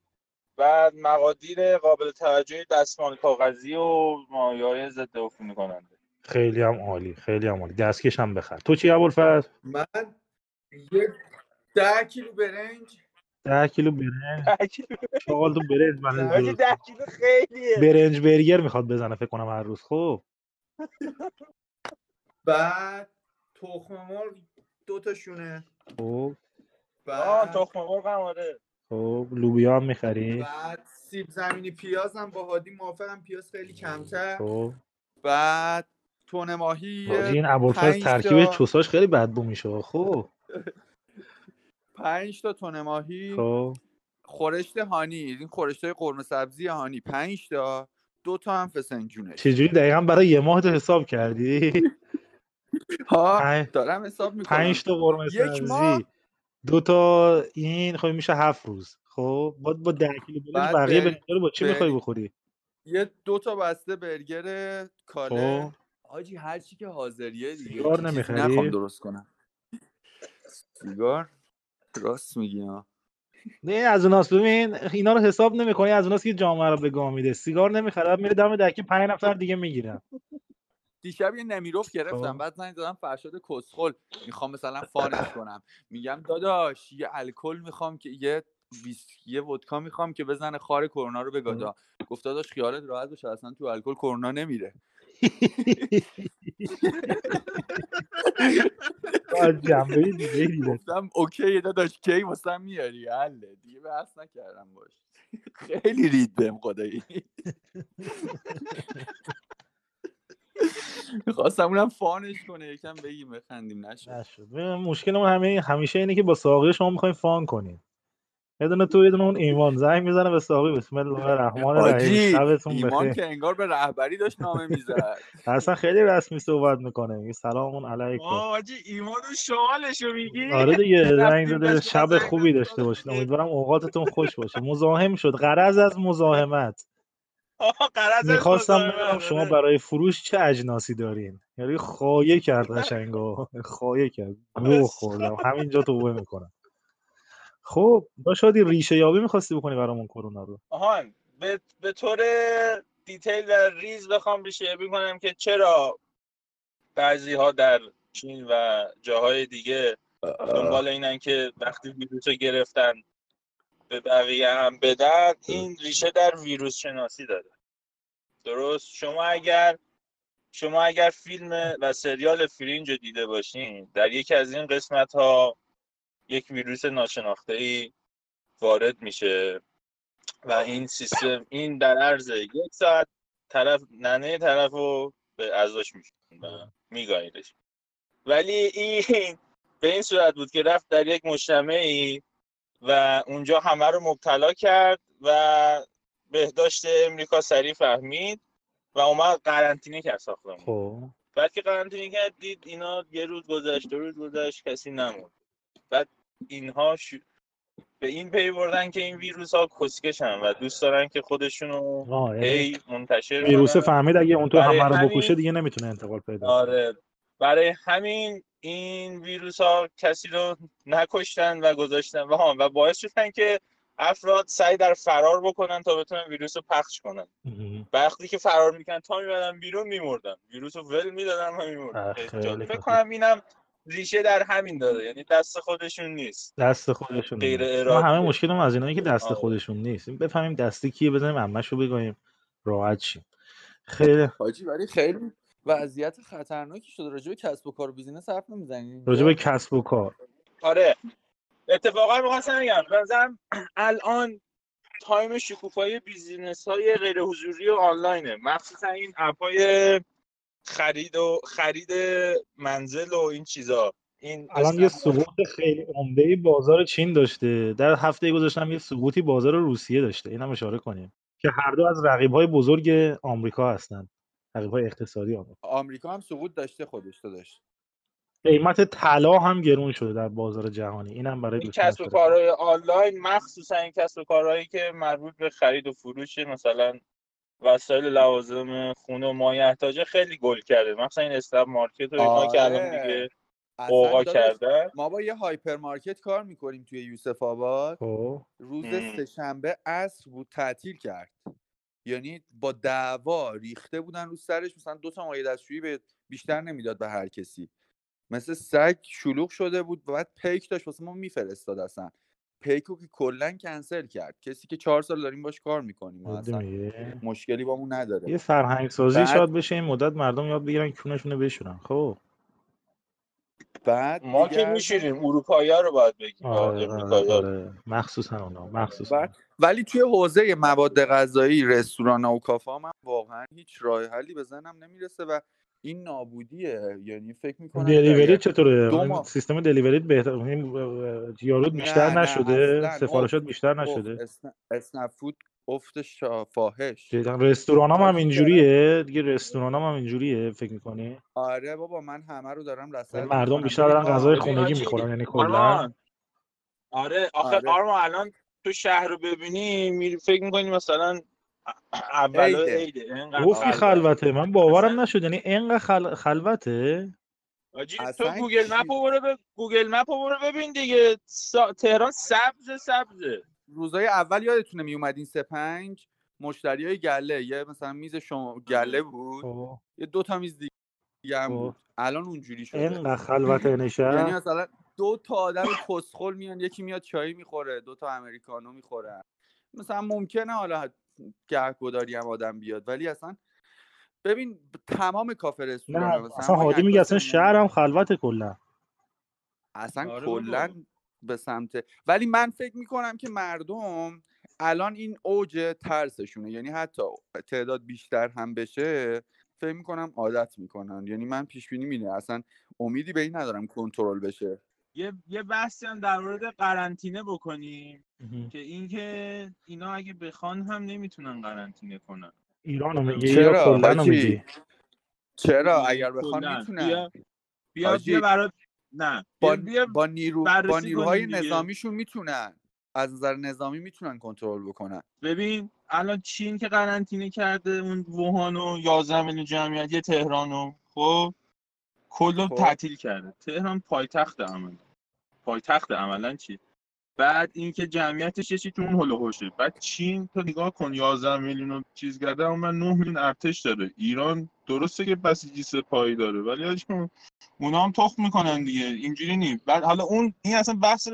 و مقادیر قابل توجهی دستمال کاغذی و مایه‌های ضد عفونی کننده. خیلی هم عالی خیلی هم عالی. دستکش هم بخر. تو چی ابوالفضل؟ من یه ده کیلو برنج. ده کیلو برنج. ده کیلو شغال تو برنج ده کیلو خیلیه. برنج برگر می‌خواد بزنه فکر کنم هر روز. خب. بعد تخم مرغ دو تاشونه خب. آه بعد تخم مرغ هم آره. خب لوبیا هم می‌خری بعد سیب زمینی پیاز هم با هادی موافقم پیاز خیلی کمتر. خب. بعد تونه ماهی این ابوالفضل ترکیب تا- چوساش خیلی بدبو میشه خب. پنج تا تونه ماهی. خب. خورشت هانی این خورشت های قرمه سبزی هانی پنج تا. دو تا هم فسنجونش. چجوری دقیقا برای یه ماه تو حساب کردی؟ ها دارم حساب می‌کنم. پنج تا قرمه یک ماه؟ سبزی دو تا این خب میشه هفت روز. خب با با ده کیلو برنج بعد بقیه بر- برنجا رو با چی می‌خوای بخوری؟ یه دو تا بسته برگر کاله. خب. حاجی هر چی که حاضریه دیگه. سیگار نمی‌خری؟ نخوام درست کنم. سیگار؟ راست میگی ها. نه از اوناست. ببین اینا رو حساب نمی‌کنی از اوناست که جامعه رو به گام میده. سیگار نمی‌خره میره دم دکی پنج نفر دیگه می‌گیرن. دیشب یه نمیروف گرفتم خب. بعد زنگ دادم فرشاد کسخل می‌خوام مثلا فانش کنم. میگم داداش یه الکل می‌خوام که یه ویسکی یه ودکا می‌خوام که بزنه خار کرونا رو بگادا گفت داداش خیالت راحت باشه اصلا تو الکل کرونا نمیره. جنبه دیگه گفتم اوکی داداش کی واسم میاری؟ حله. دیگه بحث نکردم باش. خیلی رید بهم خدایی. خواستم اونم فانش کنه یکم بگیم بخندیم. نشد. نشد. ببین، مشکلمون همه همیشه اینه که با ساقی شما می‌خوایم فان کنیم. یه دونه تو یه دونه اون ایمان. زنگ می‌زنه به ساقی بسم الله الرحمن الرحیم. شبتون ایمان بخیر که انگار به رهبری داشت نامه می‌زد. اصلا خیلی رسمی صحبت می‌کنه. میگه سلام علیکم. آه حاجی ایمان و شمالشو میگی؟ آره دیگه زنگ زده شب خوبی. داشته باشید امیدوارم اوقاتتون خوش باشه. مزاحم شد. غرض از مزاحمت. قرض می‌خواستم بدونم شما. برای فروش چه اجناسی دارین؟ یعنی خایه کرد قشنگا خایه کرد. گوه خوردم. همینجا توبه می‌کنم. خب با شادی ریشه یابی می‌خواستی بکنی برامون کرونا رو. آهان به, به طور detail و ریز بخوام ریشه کنم که چرا بعضی ها در چین و جاهای دیگه دنبال اینن که وقتی ویروس رو گرفتن به بقیه هم بدن این ریشه در ویروس شناسی داره. درست؟ شما اگر شما اگر فیلم و سریال Fringe رو دیده باشین در یکی از این قسمت ها یک ویروس ناشناخته ای وارد میشه و این سیستم این در عرض یک ساعت طرف ننه طرف رو به ازاش میشه و میگاییدش. ولی این به این صورت بود که رفت در یک مجتمعی و اونجا همه رو مبتلا کرد و بهداشت امریکا سریع فهمید و اومد قرنطینه کرد ساختمون. خب. بعد که قرنطینه کرد دید اینا یه روز گذشت دو روز گذشت کسی نموند. بعد اینها ش... به این پی بردن که این ویروس ها کسکشن و دوست دارن که خودشونو آه یعنی هی منتشر ویروس. فهمید اگه اون تو برای همه رو همین- بکشه دیگه نمی‌تونه انتقال پیدا آره. برای همین این ویروس ها کسی رو نکشتن و گذاشتن. و و باعث شدن که افراد سعی در فرار بکنن تا بتونن ویروس رو پخش کنن. وقتی که فرار می‌کنن تا میمدن بیرون میمردن. ویروس رو ول می‌دادن و میمردن. فکر. کنم اینم ریشه در همین داره یعنی دست خودشون نیست. دست خودشون غیر نیست. ما همه ارادیه. مشکلمون از اینایی که دست آره. خودشون نیست. بفهمیم دستی کیه بزنیم عمش رو بگایم راحت شیم. خیلی حاجی ولی خیلی وضعیت خطرناکی شده. راجع به کسب و کار و بیزینس حرف نمی‌زنی راجع به کسب و کار. آره. اتفاقا می‌خواستم بگم به نظرم الان time شکوفایی business های غیر حضوری و آنلاینه. مخصوصا این app های خرید و خرید منزل و این چیزا. این الان یه سقوط خیلی عمده بازار چین داشته. در هفته گذشته هم یه سقوطی بازار روسیه داشته. اینم اشاره کنیم. که هر دو از رقیب‌های بزرگ آمریکا هستند رقیب‌های اقتصادی آمریکا. آمریکا هم سقوط داشته خودش تو داشت. قیمت طلا هم گرون شده در بازار جهانی. اینم برای این کسب و. کارهای آنلاین مخصوصا این کسب و کارهایی که مربوط به خرید و فروش مثلا وسایل لوازم خونه و مایحتاجه خیلی گل کرده. مثلا این اسنپ مارکت و اینا که الان آره. دیگه. اصلا غوغا داداش، کردن. ما با یه هایپر مارکت کار می‌کنیم توی یوسف آباد. خب. روز. سهشنبه عصر بود تعطیل کرد. یعنی با دعوا ریخته بودن رو سرش مثلا دو تا مایع دستشویی به بیشتر نمی‌داد به هر کسی. مثل سگ شلوغ شده بود و بعد پیک داشت واسه ما میفرستاد اصلا. پیکو که کلا کنسل کرد. کسی که چهار سال داریم باش کار می‌کنیم اصلا مشکلی با اون نداره. یه فرهنگ سازی بعد- شاید بشه این مدت مردم یاد بگیرن کونشونو بشورن. خب. بعد ما دیگه که میشیریم اروپایی رو باید بگیم. آره آره, آره. مخصوصا اونا مخصوصا بعد ولی توی حوزه مواد غذایی رستوران و کافه من واقعا هیچ راه حلی به ذهنم نمی‌رسه و این نابودیه. یعنی فکر می‌کنم دلیوری چطوره؟ ماه- سیستم دلیوری بهتر یعنی یارو بیشتر نه، نشده. سفارشات بیشتر نشده. اسن- اسنپ فود افت فاحش رستوران هم, هم اینجوریه. دیگه رستوران هم, هم اینجوریه فکر می‌کنی؟ آره بابا من همه رو دارم رصد مردم می‌کنم. بیشتر دارن ما- غذای ببین خونگی می‌خورن یعنی کلا. آره آخه آره. الان تو شهر رو ببینی میری فکر می‌کنی مثلا اولا عیده. گفتی خلوت. خلوته. من باورم نشد یعنی اینقدر خل... خلوته؟ حاجی تو گوگل چی- map رو برو ب... Google Map رو برو ببین دیگه. سا... تهران سبز سبزه روزای اول یادتونه می اومدین سه پنج مشتری های گله. یه مثلا میز شما گله بود. خب. یه دو تا میز دیگه هم خب. بود. الان اونجوری شده. اینقدر خلوته یعنی نشه مثلا دو تا آدم کسخل میان یکی میاد چای می‌خوره دو تا امریکانو می‌خوره مثلا ممکنه حالا گهگداری هم آدم بیاد. ولی اصلا ببین تمام کافه رستوران نه اصلا هادی میگه اصلا شهر هم خلوته کلا. اصلا آره. کلا به سمت. ولی من فکر می‌کنم که مردم الان این اوج ترسشونه. یعنی حتی تعداد بیشتر هم بشه فکر می‌کنم عادت می‌کنن. یعنی من پیش بینی میده. اصلا امیدی به این ندارم کنترل بشه. یه یه بحثی هم در مورد قرنطینه بکنیم که اینکه اینا اگه بخوان هم نمی‌تونن قرنطینه کنن. ایرانو میگی چرا؟ یا کلا حاجی؟ میگی؟ چرا؟ اگر بخوان. می‌تونن. بیا بیا, برات نه. با, بیا, با, نیرو... با نیروهای. نظامیشون می‌تونن. از نظر نظامی می‌تونن کنترل بکنن. ببین الان چین که قرنطینه کرده اون ووهان و 11 میلیون جمعیت یه تهرانو خب؟ کلو خب. تعطیل کرده. تهران پایتخت عمل. پایتخت عملا چی؟ بعد اینکه جمعیتش یه چی تو اون هول بعد چین تو نگاه کن 11 میلیون رو چیز کرده اما 9 میلیون ارتش داره. ایران درسته که بسیجی سپاهی داره ولی حاجی اونا هم تخم می‌کنن دیگه. اینجوری نیست بعد حالا اون این اصلا بحث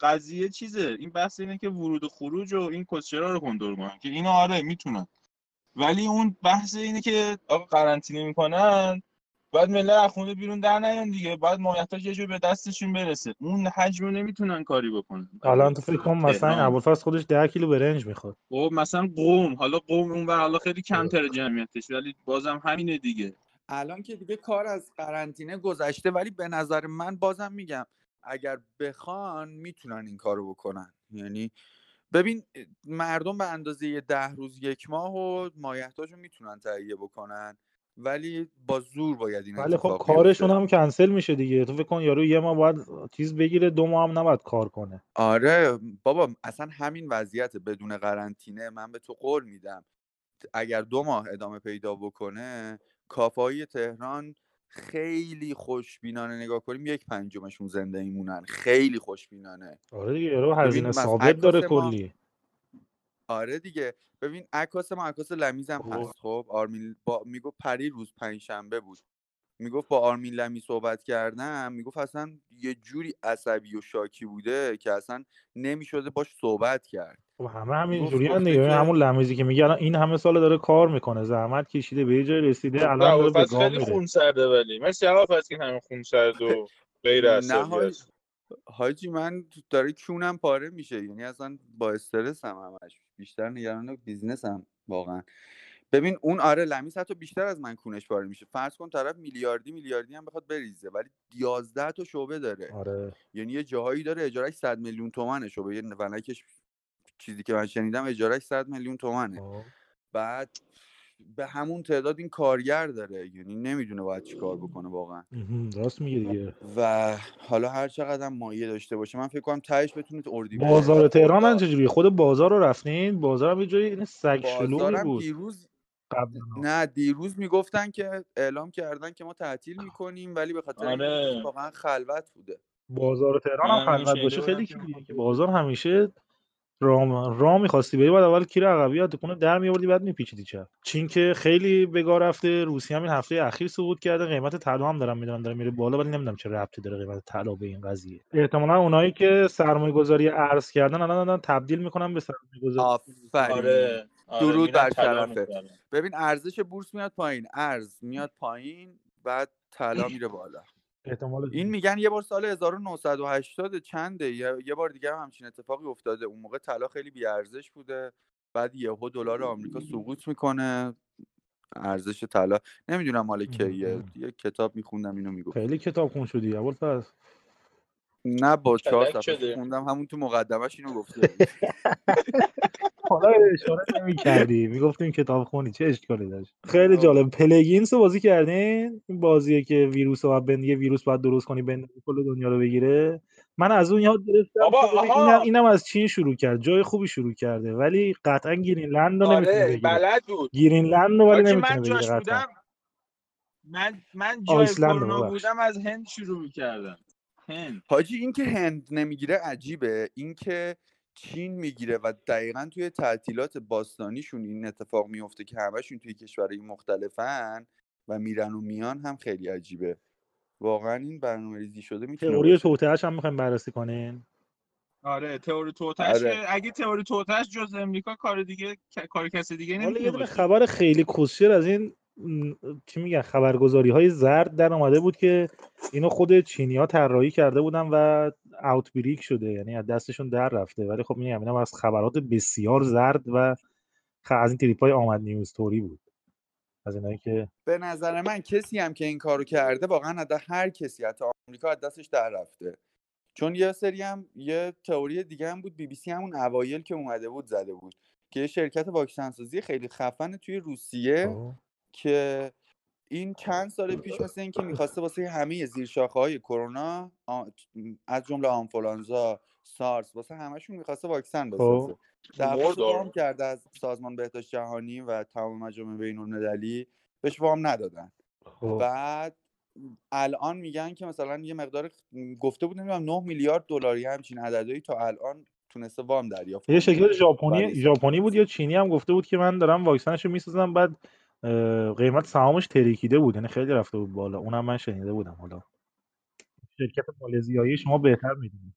قضیه چیزه. این بحث اینه که ورود و خروج و این کسچرا رو کنترل کنن که اینا آره می‌تونن. ولی اون بحث اینه که آقا قرنطینه می‌کنن. باید ملت از خونه بیرون در نیان دیگه. باید مایحتاج یه جور به دستشون برسه. اون حجم رو نمی‌تونن کاری بکنن. الان تو فکر کن مثلا. ابوالفضل خودش 10 کیلو برنج می‌خواد خب مثلا قوم. حالا قوم اون حالا خیلی کمتر جمعیتش ولی بازم همینه دیگه. الان که دیگه کار از قرنطینه گذشته ولی به نظر من بازم میگم اگر بخوان می‌تونن این کارو بکنن. یعنی ببین مردم به اندازه ده روز یک ماه و مایحتاج رو می‌تونن تهیه بکنن. ولی با زور باید این ولی خب کارشون. هم کنسل میشه دیگه. تو فکر کن یارو یه ماه باید چیز بگیره دو ماه هم نباید کار کنه. آره بابا اصلا همین وضعیت بدون قرنطینه من به تو قول میدم. اگر دو ماه ادامه پیدا بکنه کافایی تهران خیلی خوشبینانه نگاه کنیم. یک پنجمشون زنده میمونن خیلی خوشبینانه. آره دیگه یارو هزینه ثابت داره کلی آره دیگه. ببین عکاس ما عکاس لمیز هم خب. هست خب؟ آرمین با می‌گفت پری روز پنجشنبه بود. می‌گفت با آرمین لمی صحبت کردم می‌گفت اصلا یه جوری عصبی و شاکی بوده که اصلا نمی‌شده باش صحبت کرد. خب همه همین جوری گفته دیگه. که- همون لمیزی که میگه الان این همه سال داره کار می‌کنه زحمت کشیده به یه جای رسیده الان داره به خیلی خون سرده ولی. مرسی هوافز که همین خون سرد و غیر عصبی حاجی من داره کونم پاره میشه یعنی اصلا با استرس هم همش بیشتر نگران business هم واقعا. ببین اون آره لمیز حتی بیشتر از من کونش پاره میشه. فرض کن طرف میلیاردی میلیاردی هم بخواد بریزه ولی 11 تا شعبه داره. آره. یعنی یه جاهایی داره اجارش 100 میلیون تومنه شعبه یه ونکش چیزی که من شنیدم اجارش 100 میلیون تومنه. خب. بعد به همون تعداد این کارگر داره یعنی نمی‌دونه باید چی کار بکنه واقعا. راست میگه دیگه. و حالا هر چقدر هم مایه داشته باشه من فکر کنم تهش بتونه اردی بازار تهران هم چجوری؟ خود بازار رو رفتین؟ بازار هم یه جایی این سگ شلوغی بازارم بود. دیروز قبلا نه دیروز می‌گفتن که اعلام کردن که ما تعطیل می‌کنیم ولی به خاطر آره. واقعا خلوت بوده. بازار تهران هم خلوت باشه. خیلی که بازار همیشه رام راه می‌خواستی بری بعد اول کیر عقبی دکونه در میآوردی بعد میپیچیدی چپ. چین که خیلی بگاه رفته روسیه هم این هفته اخیر سقوط کرده قیمت طلا هم دارم می‌دونم داره میره بالا ولی نمی‌دونم چه ربطی داره قیمت طلا به این قضیه. احتمالا اونایی که سرمایه گذاری ارز کردن الان دارن تبدیل می‌کنن به سرمایه گذاری آره آره درود بر شرفه. ببین ارزش بورس میاد پایین. ارز میاد پایین بعد طلا میره بالا. احتمال این میگن یه بار سال 1980 چنده؟ یه یه بار دیگه هم همچین اتفاقی افتاده. اون موقع طلا خیلی بیارزش بوده. بعد یهو دلار آمریکا سقوط می‌کنه. ارزش طلا. نمی‌دونم مال کیه. یه کتاب میخوندم اینو می‌گفت. خیلی کتاب خون شدی اول پس نه با چهار صفحه شده. خوندم. همون تو مقدمش اینو گفته. حالا اشاره نمی کردی می‌گفتیم کتاب خونی چه اشکالی داشت؟ خیلی جالب. Plague Inc رو بازی کردین؟ این بازیه که ویروس رو بعد یه ویروس باید درست کنی بعد کل دنیا رو بگیره؟ من از اون یاد گرفتم. اینم, اینم از چین شروع کرد. جای خوبی شروع کرده. ولی قطعا گرینلند رو نمی‌تونه آره بگیره بلد بود. گرینلند رو ولی نمی‌تونه من بگیره من من جای کرونا. بودم از هند شروع کردم هند. حاجی این که هند نمی‌گیره عجیبه. این که چین می‌گیره و دقیقا توی تعطیلات باستانیشون این اتفاق میفته که همشون توی کشورهای مختلفن و میرن و میان هم خیلی عجیبه. واقعا این برنامه ریزی شده می‌تونه تئوری توطئه‌اش هم می‌خوایم بررسی کنین؟ آره تئوری توتش آره. اگه تئوری توتش جز امریکا کار دیگه کار کسی دیگه یه نمی‌تونه باشه. خبر خیلی کسشر از این چی میگن خبرگزاری های زرد در اومده بود که اینو خود چینی ها طراحی کرده بودن و اوتبریک شده یعنی از دستشون در رفته. ولی خب میگم اینم از خبرات بسیار زرد و. از این تریپ های آمد نیوز توری بود. از اینایی که به نظر من کسی هم که این کارو کرده واقعا از هر کسی حتی آمریکا از دستش در رفته. چون یه سری هم یه تئوری دیگه هم بود بی بی سی همون اوایل که اومده بود زده بود که یه شرکت واکسن سازی خیلی خفن توی روسیه خب، که این چند سال پیش مثل اینکه می‌خواسته واسه همه زیرشاخه های کرونا از جمله آنفولانزا سارس واسه همشون می‌خواسته واکسن بسازه دعواشو مردار. وام کرده از سازمان بهداشت جهانی و تمام مجامع بین المللی بهش وام ندادن خب. بعد الان میگن که مثلا یه مقدار گفته بود نمی‌دونم 9 میلیارد دلاری همچین عددی تا الان تونسته وام دریافت یه شرکت ژاپنی ژاپنی بود یا چینی هم گفته بود که من دارم واکسنشو می‌سازم بعد قیمت سهامش تریکیده بود یعنی خیلی رفته بود بالا. اونم من شنیده بودم حالا. شرکت مالزیایی شما بهتر می‌دونید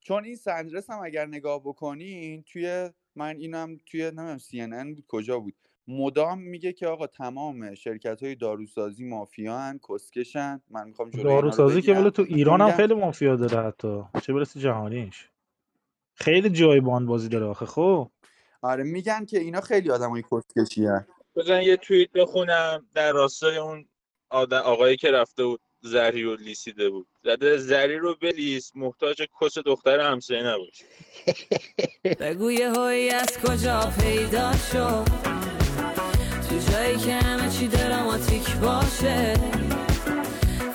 چون این سندرز هم اگر نگاه بکنین توی من اینم توی نمی‌دونم CNN بود کجا بود. مدام میگه که آقا تمام شرکت های داروسازی مافیان کسکشن. من می‌خوام داروسازی که ولی تو ایران هم خیلی مافیا داره حتی. چه برسه جهانیش. خیلی جای باند بازی داره آخه خب. آره میگن که اینا خیلی آدمای کسکشی هن. بزن یه توییت بخونم در راستای اون آدم آقایی که رفته بود زری رو لیسیده بود. زده زری رو بلیس محتاج کس دختر همسایه نباش بگو یه هایی از کجا پیدا شد؟ تو جایی که همه چی دراماتیک باشه.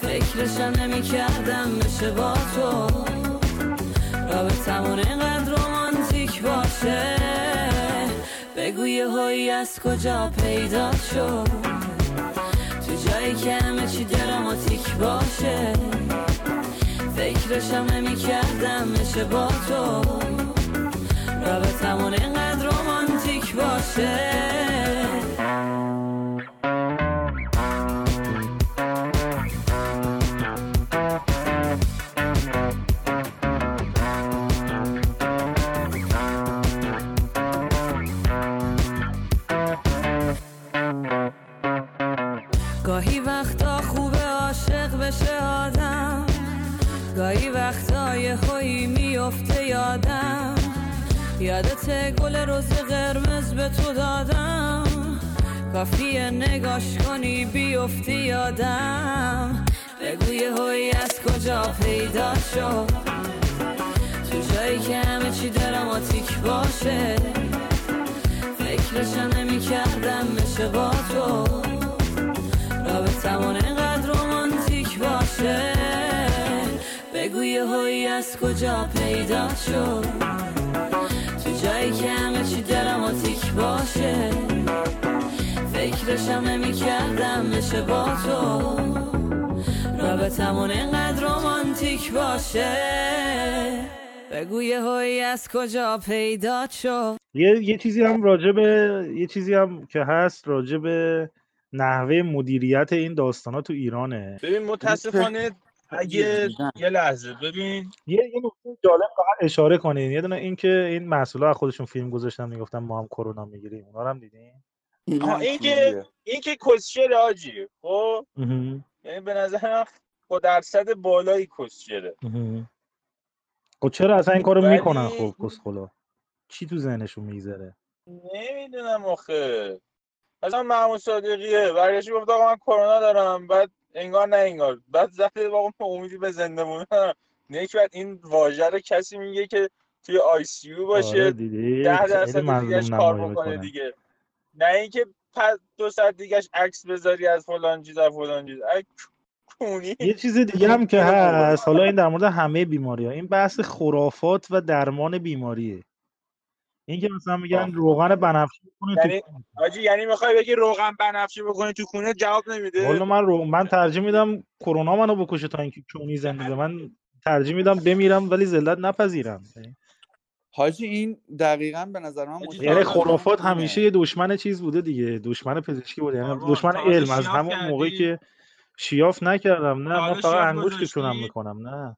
فکرشم نمی کردم بشه با تو. رابطمون اینقدر رومانتیک باشه. بگو یه هایی از کجا پیدا شد؟ تو جایی که همه چی دراماتیک باشه. فکرشم نمی کردم بشه با تو. رابطمون اینقدر رومانتیک باشه. گاهی وقتا یه خویی میفته یادم. یادت گل روز قرمز به تو دادم. کافیه نگاش کنی بیفتی یادم. بگو یه از کجا پیدا شد. تو جایی که همه چی دراماتیک باشه. فکرشم نمی کردم بشه با تو. بگو یه هایی از کجا پیدا شد؟ تو جایی که همه چی دراماتیک باشه فکرشم نمی کردم بشه با تو. رابطمون اینقدر رومانتیک باشه. بگو یه هایی از کجا پیدا شد؟ یه یه چیزی هم راجع به یه چیزی هم که هست راجع به نحوه مدیریت این داستان ها تو ایرانه. ببین متاسفانه اگه. یه لحظه ببین. یه یه نکته جالب فقط اشاره کنین. یه دونه این که این مسئولا از خودشون فیلم گذاشتن می‌گفتن ما هم کرونا می‌گیریم. اونا رو هم دیدین؟ این که-. این که کسچر آجی خب. یعنی به نظرم با درصد بالایی کسچره. خب چرا اصلا این کارو می‌کنن؟ خب کسخلا. چی تو ذهنشون میگذره؟ نمی‌دونم آخه. مثلا محمود صادقیه. برگشتی گفت آقا من کرونا دارم. بعد انگار نه انگار. بعد زده من امیدی به زنده موندن. نه که بعد این واژه رو کسی میگه که توی آی سی یو باشه آره دیدی. ده خیلی درصد دیگهش کار بکنه دیگه. نه اینکه دو ساعت دیگهش عکس بذاری از فلان چیز از فلان چیز. یه چیز دیگه هم که هست. حالا این در مورد همه بیماری ها این بحث خرافات و درمان بیماریه. این که مثلا میگن. روغن بنفشی بکنه تو یعنی آجی یعنی می‌خوای بگی روغن بنفشی بکنی تو خونه؟ جواب نمیده. والا من رو... من ترجیح میدم کرونا منو بکشه تا اینکه کونی زنده من ترجیح میدم بمیرم ولی ذلت نپذیرم. حاجی این دقیقا به نظر من یعنی خرافات. همیشه یه دشمن چیز بوده دیگه. دشمن پزشکی بوده. یعنی دشمن علم. از همون موقعی؟ که شیاف نکردم. نه من فقط گذاشتی؟ می‌کنم. نه.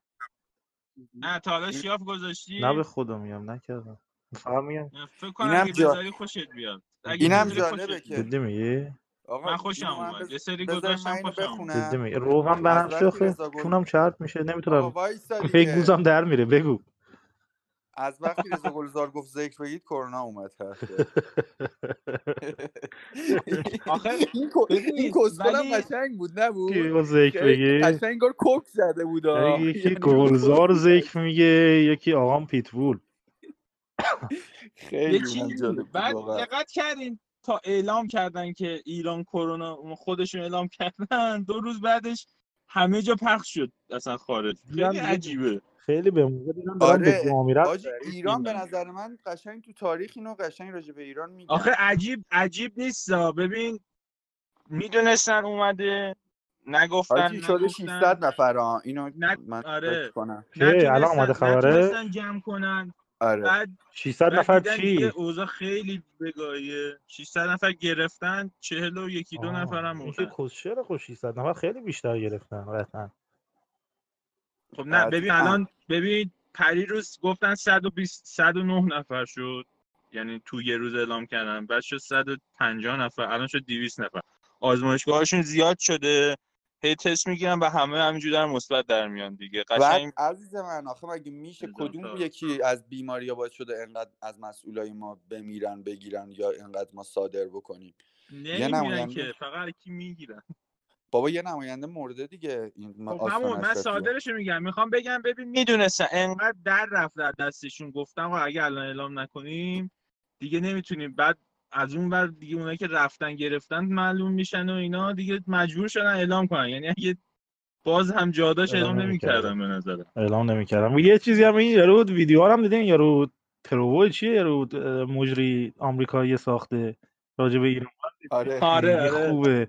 نه تا حالا شیاف گذاشتی. نه به خدا میگم نکردم. فقط میگم فکر کنم اینم جا- بذاری خوشت بیاد. اینم جالبه که-. جدی میگی؟ آقا من خوشم اومد. بز- یه سری گذاشتم خوشم اومد. جدی بخونم میگی آخه رضا گل- کونم چرب میشه نمی‌تونم. دیگه. گوزم در میره بگو. از وقتی رضا گلزار گفت ذکر بگید کرونا اومد. آخه این ولی- قشنگ بود نبود کی ذکر خیلی بگی؟ قشنگ انگار کوک زده بود. یعنی یکی یعنی گلزار ذکر میگه یکی آقام پیتبول. خیلی بعد واقعا. دقت کردین تا اعلام کردن که ایران کرونا خودشون اعلام کردن. دو روز بعدش همه جا پخش شد اصلا خارج. خیلی. عجیبه. خیلی به موقع دیدم آره ایران به. نظر من قشنگ تو تاریخ اینو قشنگ راجع به ایران میگن. آخه عجیب عجیب نیست ببین می‌دونستن اومده نگفتن حاجی شده نگفتن. 600 نفر ها اینو نه- من آره. فکر کنم. الان آمده خبره؟ جمع کنن. آره. بعد 600 بعد نفر چی؟ اوضاع خیلی بگاهیه. 600 نفر گرفتن 40 و یکی دو نفر هم که مردن کسچره خب 600 نفر خیلی بیشتر گرفتن قطعا. خب نه ببین. الان ببین پریروز گفتن 120 109 نفر شد. یعنی تو یه روز اعلام کردن. بعد شد 150 نفر الان شد 200 نفر. آزمایشگاهشون زیاد شده. هی تست می‌گیرن و همه همینجوری در مثبت در میان دیگه. قشنگ عزیز من آخه مگه میشه کدوم تا. یکی از بیماری باعث شده انقدر از مسئولای ما بمیرن بگیرن یا انقدر ما صادر بکنیم؟ نمی‌دونن نماینده- که فقط کی می‌گیرن. بابا یه نماینده مرده دیگه. این ما خب من اشرفیه. صادرشو میگم. می‌خوام بگم ببین می‌دونستن انقدر در رفت در دستشون. گفتم آقا اگه الان اعلام نکنیم دیگه نمی‌تونیم. بعد از اون بعد دیگه اونایی که رفتن گرفتن معلوم میشن و اینا دیگه مجبور شدن اعلام کنن. یعنی اگه باز هم جا داشت اعلام اعلام نمی‌کردن. نمی‌کردن به نظرم. اعلام نمی‌کردم یه چیزی هم این یارو ویدیو هم دیدین؟ یارو پروو چیه؟ یارو مجری آمریکایی ساخته راجع به ایران. آره. آره آره. خوبه.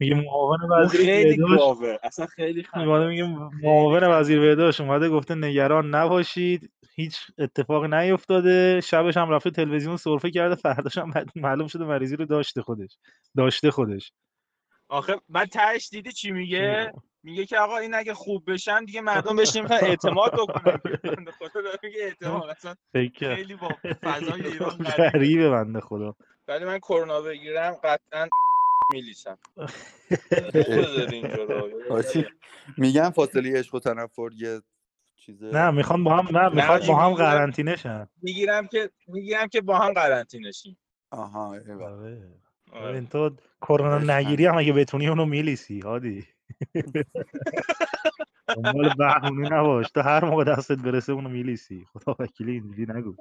میگه معاون اون وزیر خیلی گاوه. اصلا خیلی خنده. میگه. معاون وزیر. بهداشت. اومده گفته نگران نباشید. هیچ اتفاقی نیفتاده شبش هم رفته تلویزیون سرفه کرده. فرداش هم بعد معلوم شده مریضی رو داشته خودش. داشته خودش. آخه بعد تهش دیدی چی میگه؟ میگه که آقا این اگه خوب بشن دیگه مردم بهش نمی‌تونن اعتماد بکنن. خدا داره میگه اعتماد اصلا. خیلی با فضای ایران غریبه. بنده خدا. ولی من کرونا بگیرم قطعا میلیسم میگن فاصله عشق و تنفر یه چیزه نه می‌خوان با هم نه می‌خوان حاجی، با هم. قرنطینه شن می‌گیرم که می‌گیرم که با هم قرنطینه شیم آها ایول. آره. آره. تو کرونا نگیری هم اگه بتونی اونو میلیسی هادی. دنبال بهونه نباش. تو هر موقع دستت برسه اونو میلیسی. خدا وکیلی اینجوری نگو.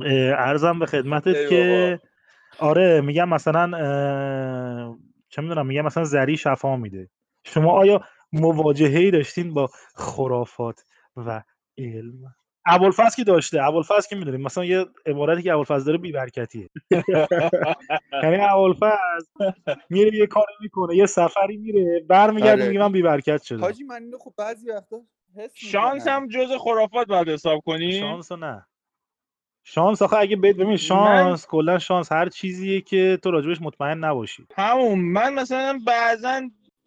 اه، عرضم به خدمتت که آره میگم مثلا چه می‌دونم میگم مثلا زری شفا میده. شما آیا مواجهه ای داشتین با خرافات و علم. ابوالفضل که داشته ابوالفضل که می‌دونیم. مثلا یه عبارتی که ابوالفضل داره بیبرکتیه. یعنی ابوالفضل میره یه کاری می‌کنه یه سفری میره برمیگرده آره. میگه من بیبرکت شدم. حاجی من اینو خب بعضی وقتا حس شانس. هم جز خرافات باید حساب کنی؟ شانس نه. شانس آخه اگه بد ببین شانس کلا شانس. هر چیزیه که تو راجبش مطمئن نباشی. همون. من مثلا بعضا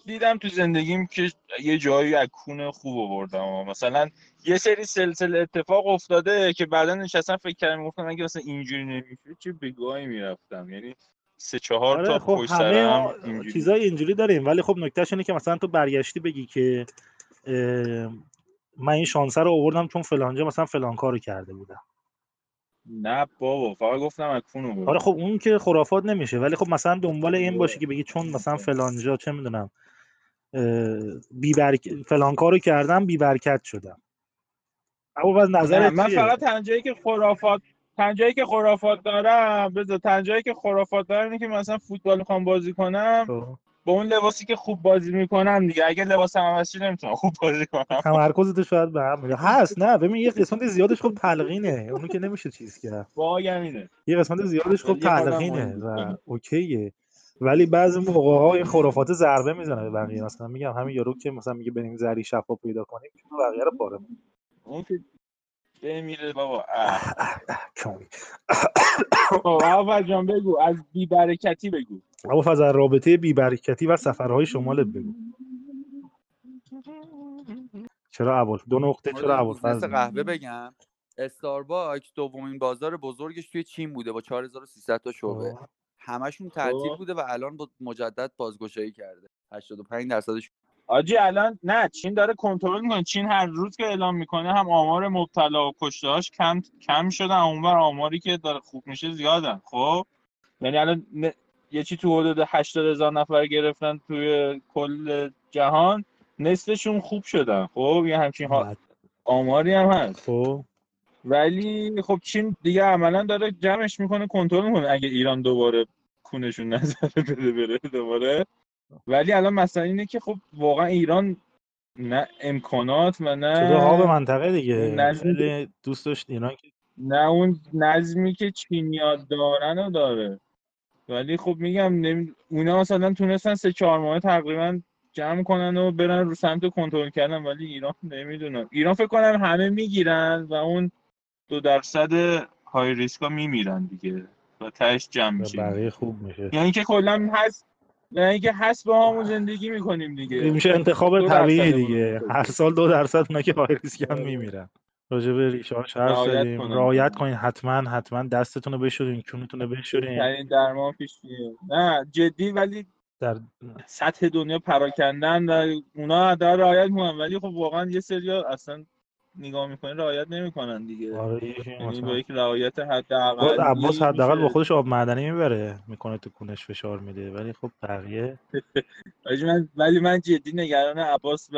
دیدم تو زندگیم که یه جایی از خوب آوردم مثلا یه سری سلسله اتفاق افتاده که بعدا نشستم فکر کردم گفتم اگه مثلا اینجوری نمیشه چه بگاهی می‌رفتم؟ یعنی سه چهار تا آره خب پشت سر همه هم ما اینجوری چیزای اینجوری داریم ولی خب نکتهش اینه که مثلا تو برگشتی بگی که من این شانسه رو آوردم چون فلانجا مثلا فلان کارو کرده بودم. نه بابا فقط گفتم از کونو بود آره خب اون که خرافات نمیشه ولی خب مثلا دنبال این باشی که بگی چون مثلا فلانجا چه می‌دونم بی برک... فلان کارو کردم بی برکت شدم. اما باز نه نظرت من فقط تنجایی که خرافات تنجایی که خرافات دارم بذار تنجایی که خرافات دارم اینه که مثلا فوتبال می‌خوام بازی کنم خب. با اون لباسی که خوب بازی می‌کنم دیگه. اگه لباسم عوض شه نمی‌تونم خوب بازی کنم؟ تمرکزت شاید به هم هست نه ببین یه قسمت زیادش خب تلقینه. اونو که نمیشه چیز کرد. واقعا اینه یه قسمت زیادش خب تلقینه و. اوکیه. ولی بعضی موقع ها این خرافات ضربه می‌زنه به بقیه. مثلا میگم همین یارو که مثلا میگه بریم زری شفا پیدا کنیم چون بقیه رو پاره می‌کنه. اون که بمیره بابا. کمی. خب اول جان بگو. از بیبرکتی بگو. اما فاز از رابطه بیبرکتی و سفرهای شمالت بگو. چرا ابوال دو نقطه چرا بیزنس ابوالفضل قهوه بگم. استارباکس دومین بازار بزرگش توی چین بوده با 4300 تا شعبه. همشون تعطیل خب. بوده و الان با مجدد بازگشایی کرده. 85 درصدش. آجی الان نه چین داره کنترل می‌کنه. چین هر روز که اعلام می‌کنه هم آمار مبتلا و کشتهاش کم کم شدن اونور آماری که داره خوب میشه زیادن. خب؟ یعنی الان ن- یه چی تو حدود 80 هزار نفر گرفتن توی کل جهان نصفشون خوب شدن. خب؟ یه همچین ها... بد. آماری هم هست. خب. ولی خب چین دیگه عملا داره جمعش می‌کنه کنترل می‌کنه. اگه ایران دوباره کونشون نظره بده بره دوباره. ولی الان مثلا اینه که خب واقعا ایران نه امکانات و شده ها به نه منطقه دیگه. خیلی دوست داشت ایران که نه اون نظمی که چینیا دارن رو داره. ولی خب میگم نمی... اونا مثلا تونستن سه چهار ماه تقریبا جمع کنن و برن رو سمت کنترل کردن ولی ایران نمی‌دونم ایران فکر کنم همه می‌گیرن و اون دو درصد های ریسکا میمیرن دیگه. و تهش جمع میشه بقیه خوب میشه. یعنی که کلا هست یعنی اینکه هست با همون زندگی می‌کنیم این دیگه میشه انتخاب طبیعی دیگه. هر سال دو درصد اونا که های ریسکن آره. میمیرن راجع به ریشاش حرف زدیم. رعایت. کنین حتما حتما دستتون رو بشورین کونتون رو بشورین. بهترین درمان پیش نه جدی ولی در سطح دنیا پراکندن و اونا داره رعایت می‌کنن. ولی خب واقعا یه سریا اصلا نگاه می‌کنی رعایت نمی‌کنن دیگه. آره یعنی با یک رعایت حداقل عباس حداقل با خودش آب معدنی می‌بره می‌کنه تو کونش فشار میده. ولی خب بقیه من ولی من جدی نگران عباس و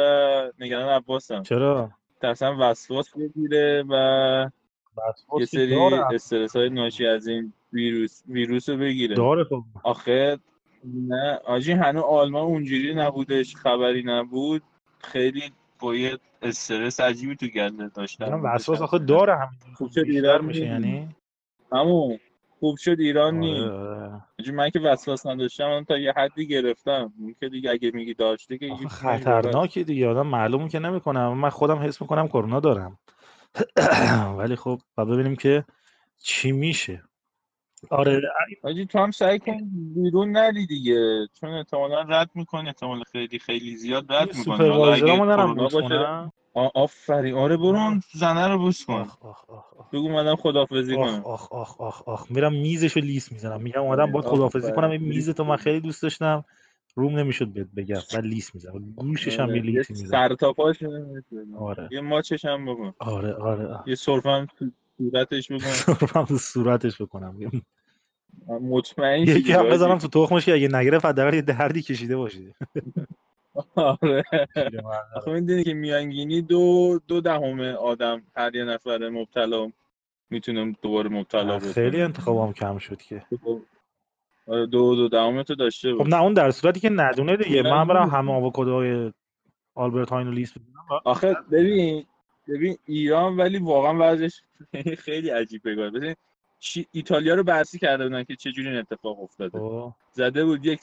نگران عباسم. چرا؟ ترسم وسواس بگیره و یه سری استرس های ناشی از این ویروس ویروس رو بگیره. داره خب. آخه نه. آجی هنوز آلمان اونجوری نبودش خبری نبود. خیلی با یه استرس عجیبی تو میگم بودش وسواس آخه. داره همین خوب شد ایران میشه نی یعنی؟ همون خوب شد ایران نی آره من که وسواس نداشتم من تا یه حدی گرفتم. اون که دیگه اگه میگی داشته که خطرناکه دیگه. آدم معلوم که نمی‌کنه من خودم حس می‌کنم کرونا دارم. ولی خب و ببینیم که چی میشه. آره. آجی تو هم سعی کن بیرون نری دیگه. چون احتمالا رد می‌کنه احتمال خیلی خیلی زیاد رد می‌کنه حالا سوپروایزرامو اگه نرم کرونا بوس باشه کنم. آ- آفرین. آره برو اون زنه رو بوس کن. آخ آخ آخ آخ. بگو آخ کنم. آخ آخ آخ آخ. میرم میزشو لیس می‌زنم. میگم اومدم باید خداحافظی کنم. این میز تو من خیلی دوست داشتم. روم نمی‌شد بهت بگم بعد لیس می‌زنم. گوشش هم یه آره. یه لیسی می‌زنم. سر تا پاش. آره. یه ماچش هم بکن. آره آره یه سرفم تو صورتش بکن سرفم تو صورتش بکنم. مطمئن یکی هم بزنم تو تخمش که اگه نگرفت حداقل یه دردی کشیده باشه. آره. آخه می‌دونی که میانگینی دو دو دهم آدم هر یه نفر مبتلا می‌تونه دوباره مبتلا خیلی بکنه انتخابم کم شد که. آره دو دو دهم تو داشته خب نه اون در صورتی که ندونه دیگه. من برم همه آووکادوهای آلبرت هاینو لیست بزنم آخه ببین ببین ایران ولی واقعا وضعش خیلی عجیب بگاه ببین ایتالیا رو بررسی کرده بودن که چه جوری این اتفاق افتاده. خب. زده بود یک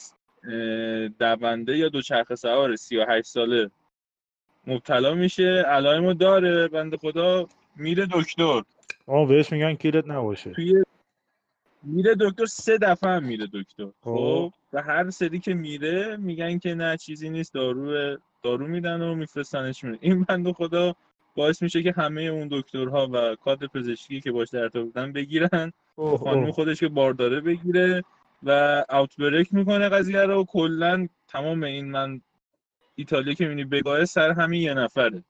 دونده یا دوچرخه سوار 38 ساله. مبتلا میشه علائمو داره. بنده خدا میره دکتر. اما بهش میگن کیرت نباشه. توی میره دکتر سه دفعه هم میره دکتر. خب. خب و هر سری که میره میگن که نه چیزی نیست دارو دارو میدن و میفرستنش میره. این بنده خدا باعث میشه که همه اون دکترها و کادر پزشکی که باش در ارتباط بودن بگیرن. خانم خودش که بارداره بگیره و اوتبریک می‌کنه قضیه رو. کلا تمام این من ایتالیا که می‌بینی بگاه سر همین یه نفره.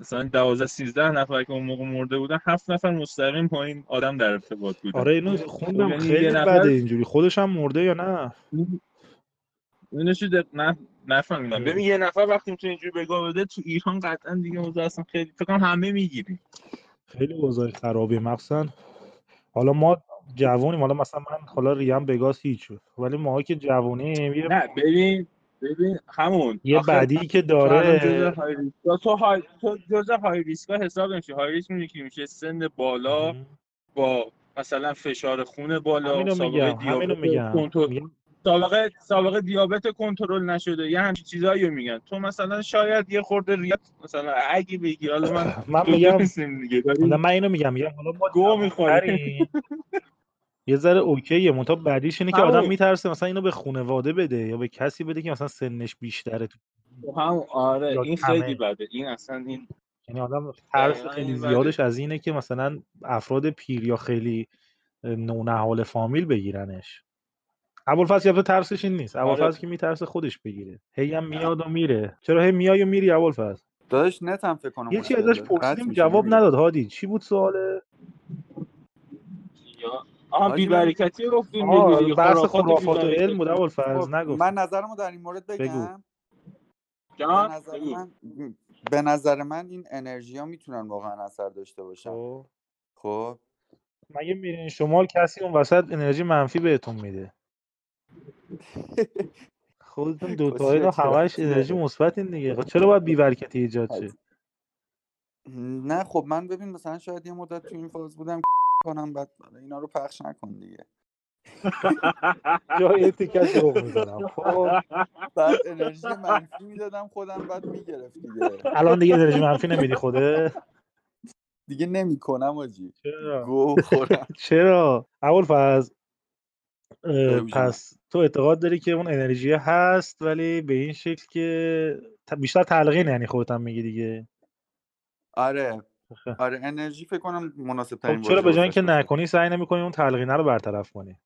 مثلا 12 13 نفر که اون موقع مرده بودن هفت نفر مستقیم پایین آدم در ارتباط بودن. آره اینو خوندم. یعنی خیلی نفر- بده اینجوری. خودش هم مرده یا نه؟ اینشو دق... نه نفهمیدم. ببین یه نفر وقتی می‌تونه اینجوری بگاه بده تو ایران قطعا دیگه اوضاع اصلا خیلی فکر کنم همه می‌گیری خیلی اوضاع خرابه مخصوصا حالا ما جوونیم. حالا مثلا من حالا ریم بگاس هیچ شد. ولی ما که جوونیم یه, نه ببین ببین همون. یه بدی که تو داره. ریسکا تو های تو جزء های ریسکا حساب نمیشه. های ریسک که میشه؟ سن بالا با مثلا فشار خون بالا همینو سابقه میگم همینو دیابت کنترل میگم سابقه سابقه دیابت کنترل نشده. یه همچین چیزایی رو میگن. تو مثلا شاید یه خورده ریات مثلا اگه بگی حالا من من میگم دیگه. من اینو میگم. میگم حالا ما گو می‌خوریم. یه ذره اوکیه. منتها بعدیش اینه که. آدم میترسه مثلا اینو به خانواده بده یا به کسی بده که مثلا سنش بیشتره تو هم آره این. خیلی بده. این اصلا این یعنی آدم ترس دقیقاً خیلی زیادش از اینه که مثلا افراد پیر یا خیلی نونهال فامیل بگیرنش. ابوالفضل تو ترسش این نیست. ابوالفضل آره. که میترسه خودش بگیره. هی هم میاد و میره. چرا هی میای و میری ابوالفضل؟ داداش نتم فکر کنم یه چی ازش پرسیدیم جواب. نداد. هادی چی بود سواله یا. آها بی برکتی گفتیم آه دیگه بحث خرافات و. علم بود ابوالفضل. خب، نگفت. من نظرمو در این مورد بگو. بگم. به جان نظر بگو. من به نظر من این انرژی ها می‌تونن واقعا اثر داشته باشن. خب. خب. مگه میرین؟ شمال کسی اون وسط انرژی منفی بهتون میده. خودتون دوتایی رو کسچه همش؟ انرژی مثبتین دیگه. خب چرا باید بی‌برکتی ایجاد شه؟ نه خب من ببین مثلا شاید یه مدت تو این فاز بودم کنم بعد اینا رو پخش نکن دیگه. جای تیکش ذوق می‌کنم خب. بعد انرژی منفی می‌دادم خودم بعد می‌گرفت دیگه. الان دیگه انرژی منفی نمیدی خوده؟ دیگه نمی‌کنم آجی. چرا؟ گو خورم. چرا؟ بگو جونم. پس تو اعتقاد داری که اون انرژی هست ولی به این شکل که بیشتر تلقین یعنی خودت هم میگی دیگه آره آخه. آره انرژی فکر کنم مناسب خب ترین چرا به جای اینکه. نکنی سعی نمی‌کنی اون تلقینه رو برطرف کنی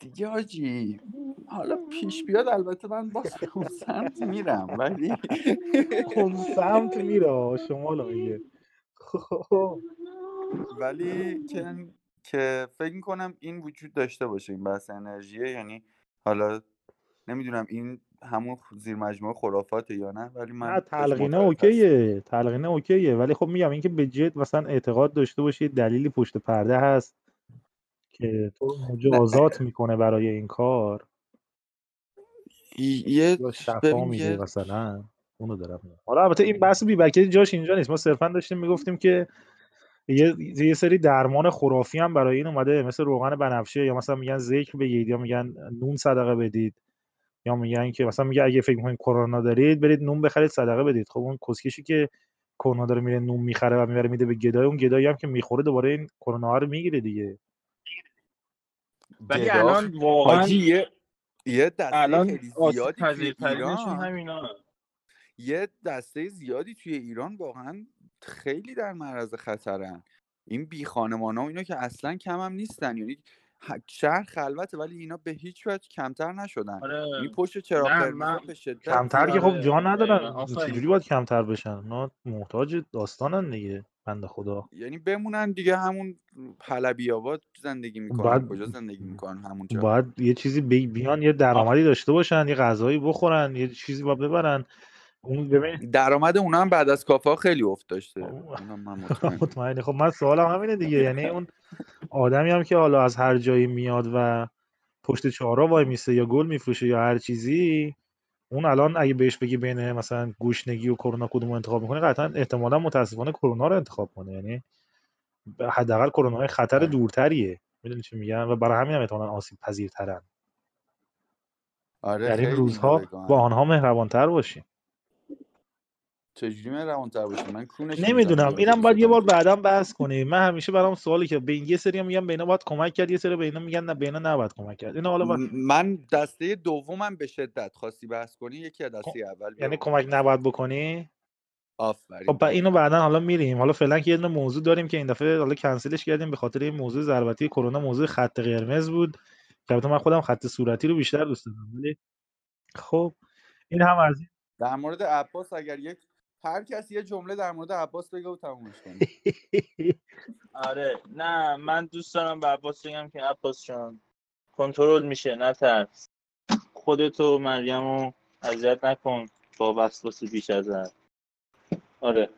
دیگه آجی حالا پیش بیاد البته من به اون سمت میرم ولی اون سمت میره شمال رو میگه خب. ولی که که فکر می‌کنم این وجود داشته باشه این بحث انرژیه. یعنی حالا نمی‌دونم این همون زیر مجموعه خرافاته یا نه ولی من نه تلقینه. اوکیه. تلقینه اوکیه. ولی خب میگم اینکه به جد مثلا اعتقاد داشته باشی دلیلی پشت پرده هست که تو مجازات می‌کنه برای این کار. یه شفا میده مثلا. اونو دارم حالا البته این بحث بیبرکتی جاش اینجا نیست. ما صرفا داشتیم می‌گفتیم که یه یه سری درمان خرافی هم برای این اومده مثل روغن بنفشه یا مثلا میگن ذکر بگید یا میگن نون صدقه بدید یا میگن که مثلا میگه اگه فکر می‌کنید کرونا دارید برید نون بخرید صدقه بدید. خب اون کسکشی که کرونا داره میره نون می‌خره و می‌بره میده به گدای اون گدایی هم که می‌خوره دوباره این کرونا رو می‌گیره دیگه. ولی الان واقعا یه یه دسته الان زیادی توی ایران همینا یه دسته زیادی توی ایران واقعا خیلی در معرض خطرن. این بی خانمان ها و اینا که اصلا کم هم نیستن. یعنی شهر خلوته ولی اینا به هیچ وجه کمتر نشدن. آره. یعنی پشت چراغ نه، قرمز من- به شدت کمتر که. خب جا ندارن. چجوری باید کمتر بشن؟ اونا محتاج داستانن دیگه بنده خدا. یعنی بمونن دیگه همون حلبی آباد زندگی می‌کنن. باید- کجا زندگی می‌کنن؟ همونجا باید یه چیزی بی- بیان یه درآمدی داشته باشن یه غذایی بخورن یه چیزی باید ببرن. اون ببین درآمد اونا هم بعد از کافه ها خیلی افت داشته. من مطمئنی. خب من سوالم همینه دیگه. یعنی اون آدمی هم که حالا از هر جایی میاد و پشت چهارراه وای میسه یا گل میفروشه یا هر چیزی اون الان اگه بهش بگی بین مثلا گوشنگی و کرونا کدوم رو انتخاب می‌کنه قطعا احتمالا متاسفانه کرونا رو انتخاب کنه. یعنی حداقل کرونا های خطر آره. دورتریه. می‌دونی چی میگم؟ و برای همین هم احتمالا آسیب پذیرترن. آره در این خیلی اینا روزها. با آنها مهربانتر باشیم. چجوری من روانتر باشیم من کونش نمی‌دونم. اینم باید یه بار بعدا بحث کنیم. من همیشه برام سوالی که به یه سری میگم به اینا باید کمک کرد یه سری به اینا میگن نه به اینا نباید کمک کرد. اینا حالا باید... من دسته دومم به شدت خواستی بحث کنی یکی از دسته اول یعنی کمک نباید بکنی؟ آفرین خب اینو بعدا حالا میریم. حالا فعلا که یه دونه موضوع داریم که این دفعه حالا کنسلش کردیم به خاطر این موضوع ضربتی کرونا موضوع خط قرمز بود. که البته من خودم خط صورتی رو بیشتر دوست دارم ولی خب این هم از در مورد عباس اگر یک هر کسی یه جمله در مورد عباس بگه و تمومش کنه. آره. نه من دوست دارم به عباس بگم که عباس جان کنترل میشه نه ترس. خودتو مریم رو اذیت نکن با وسواس بیش از حد. آره.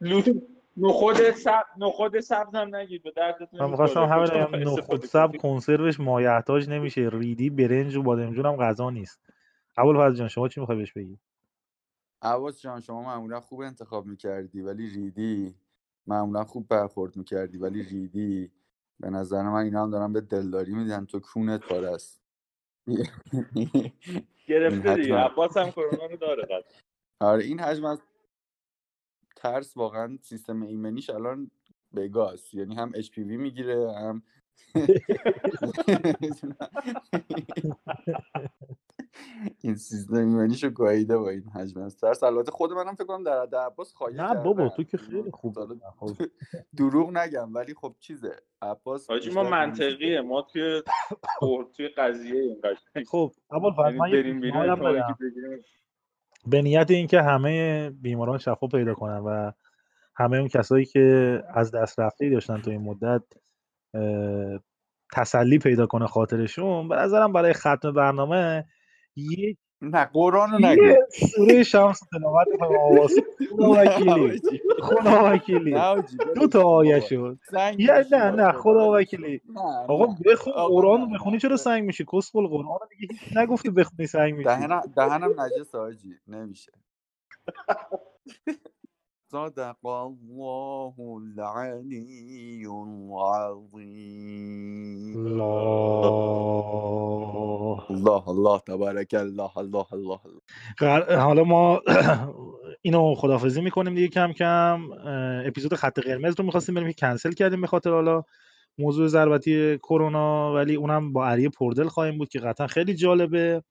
لو- نخود سب نخود سبز هم نگید به دردتون من نمی‌خوره. می‌خواستم همین نخود سب. کنسروش مایحتاج نمیشه. ریدی برنج و بادمجون هم غذا نیست. ابوالفضل جان شما چی می‌خوای بهش بگی؟ عباس جان شما معمولا خوب انتخاب می‌کردی ولی ریدی معمولا خوب برخورد می‌کردی ولی ریدی به نظر من اینا هم دارن به دلداری میدن تو کونت پاره است گرفته این دیگه. عباس هم کرونا رو داره. آره این حجم از ترس واقعا سیستم ایمنیش الان بگاست یعنی هم اچ پی وی می‌گیره هم این سیستم ایمنیشو گاییده با این حجم از ترس البته خود منم فکر کنم در حد عباس خواهی نه بابا تو که خیلی خوب خب. دروغ نگم ولی خب چیزه؟ عباس حاجی ما منطقیه. ما توی توی قضیه این خب یعنی یه بریم. به نیت اینکه همه بیماران شفا پیدا کنن و همه اون کسایی که از دست رفته داشتن تو این مدت تسلی پیدا کنه خاطرشون به نظرم برای ختم برنامه یک نه قرآن رو نگو. یه سوره شمس تلاوت کنم آواز خدا وکیلی خدا وکیلی دو تا آیه. شد. یه نه نه خدا، وکیلی آقا. بخون قرآن بخونی. چرا سنگ میشی؟ کسخل قرآن رو دیگه هیچ نگفته بخونی سنگ میشی. دهنم نجس حاجی نمیشه. صدق الله العلی العظیم الله. الله الله تبارک الله الله الله حالا ما اینو خدافزی می‌کنیم دیگه کم کم. اپیزود خط قرمز رو می‌خواستیم بریم که کنسل کردیم به خاطر حالا موضوع ضربتی کرونا ولی اونم با عریه پردل خواهیم بود که قطعا خیلی جالبه.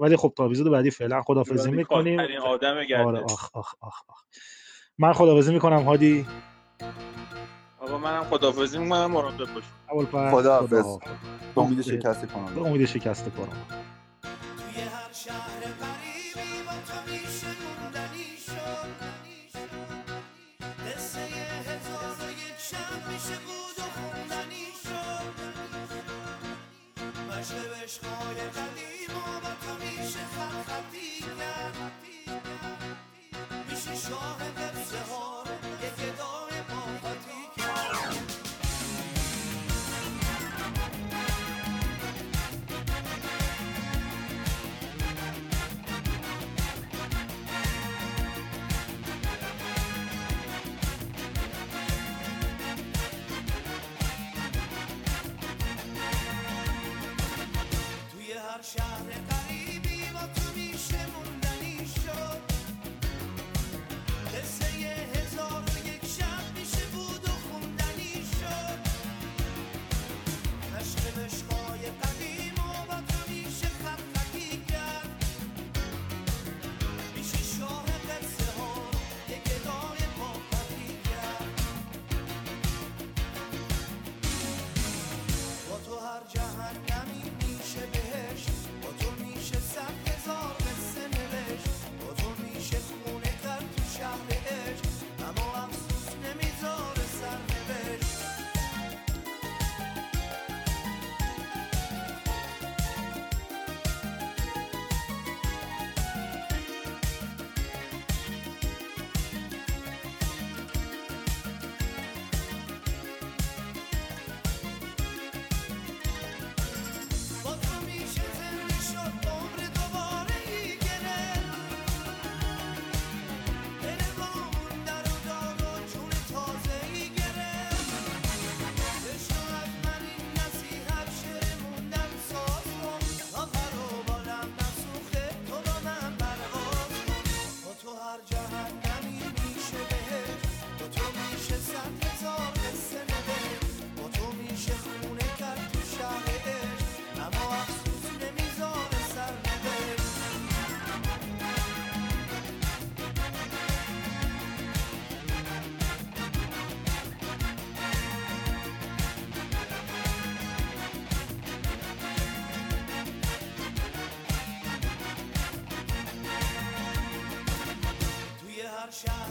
ولی خب تا اپیزود بعدی فعلا خدافزی رادیکال می‌کنیم. آدم آره آخ آخ آخ آخ. من خدافزی می‌کنم هادی. آقا منم خدافظی می‌کنم. مراقب باش. خداحافظ. به امید. شکست کنم. امید شکست کرونا توی هر شهر در شهر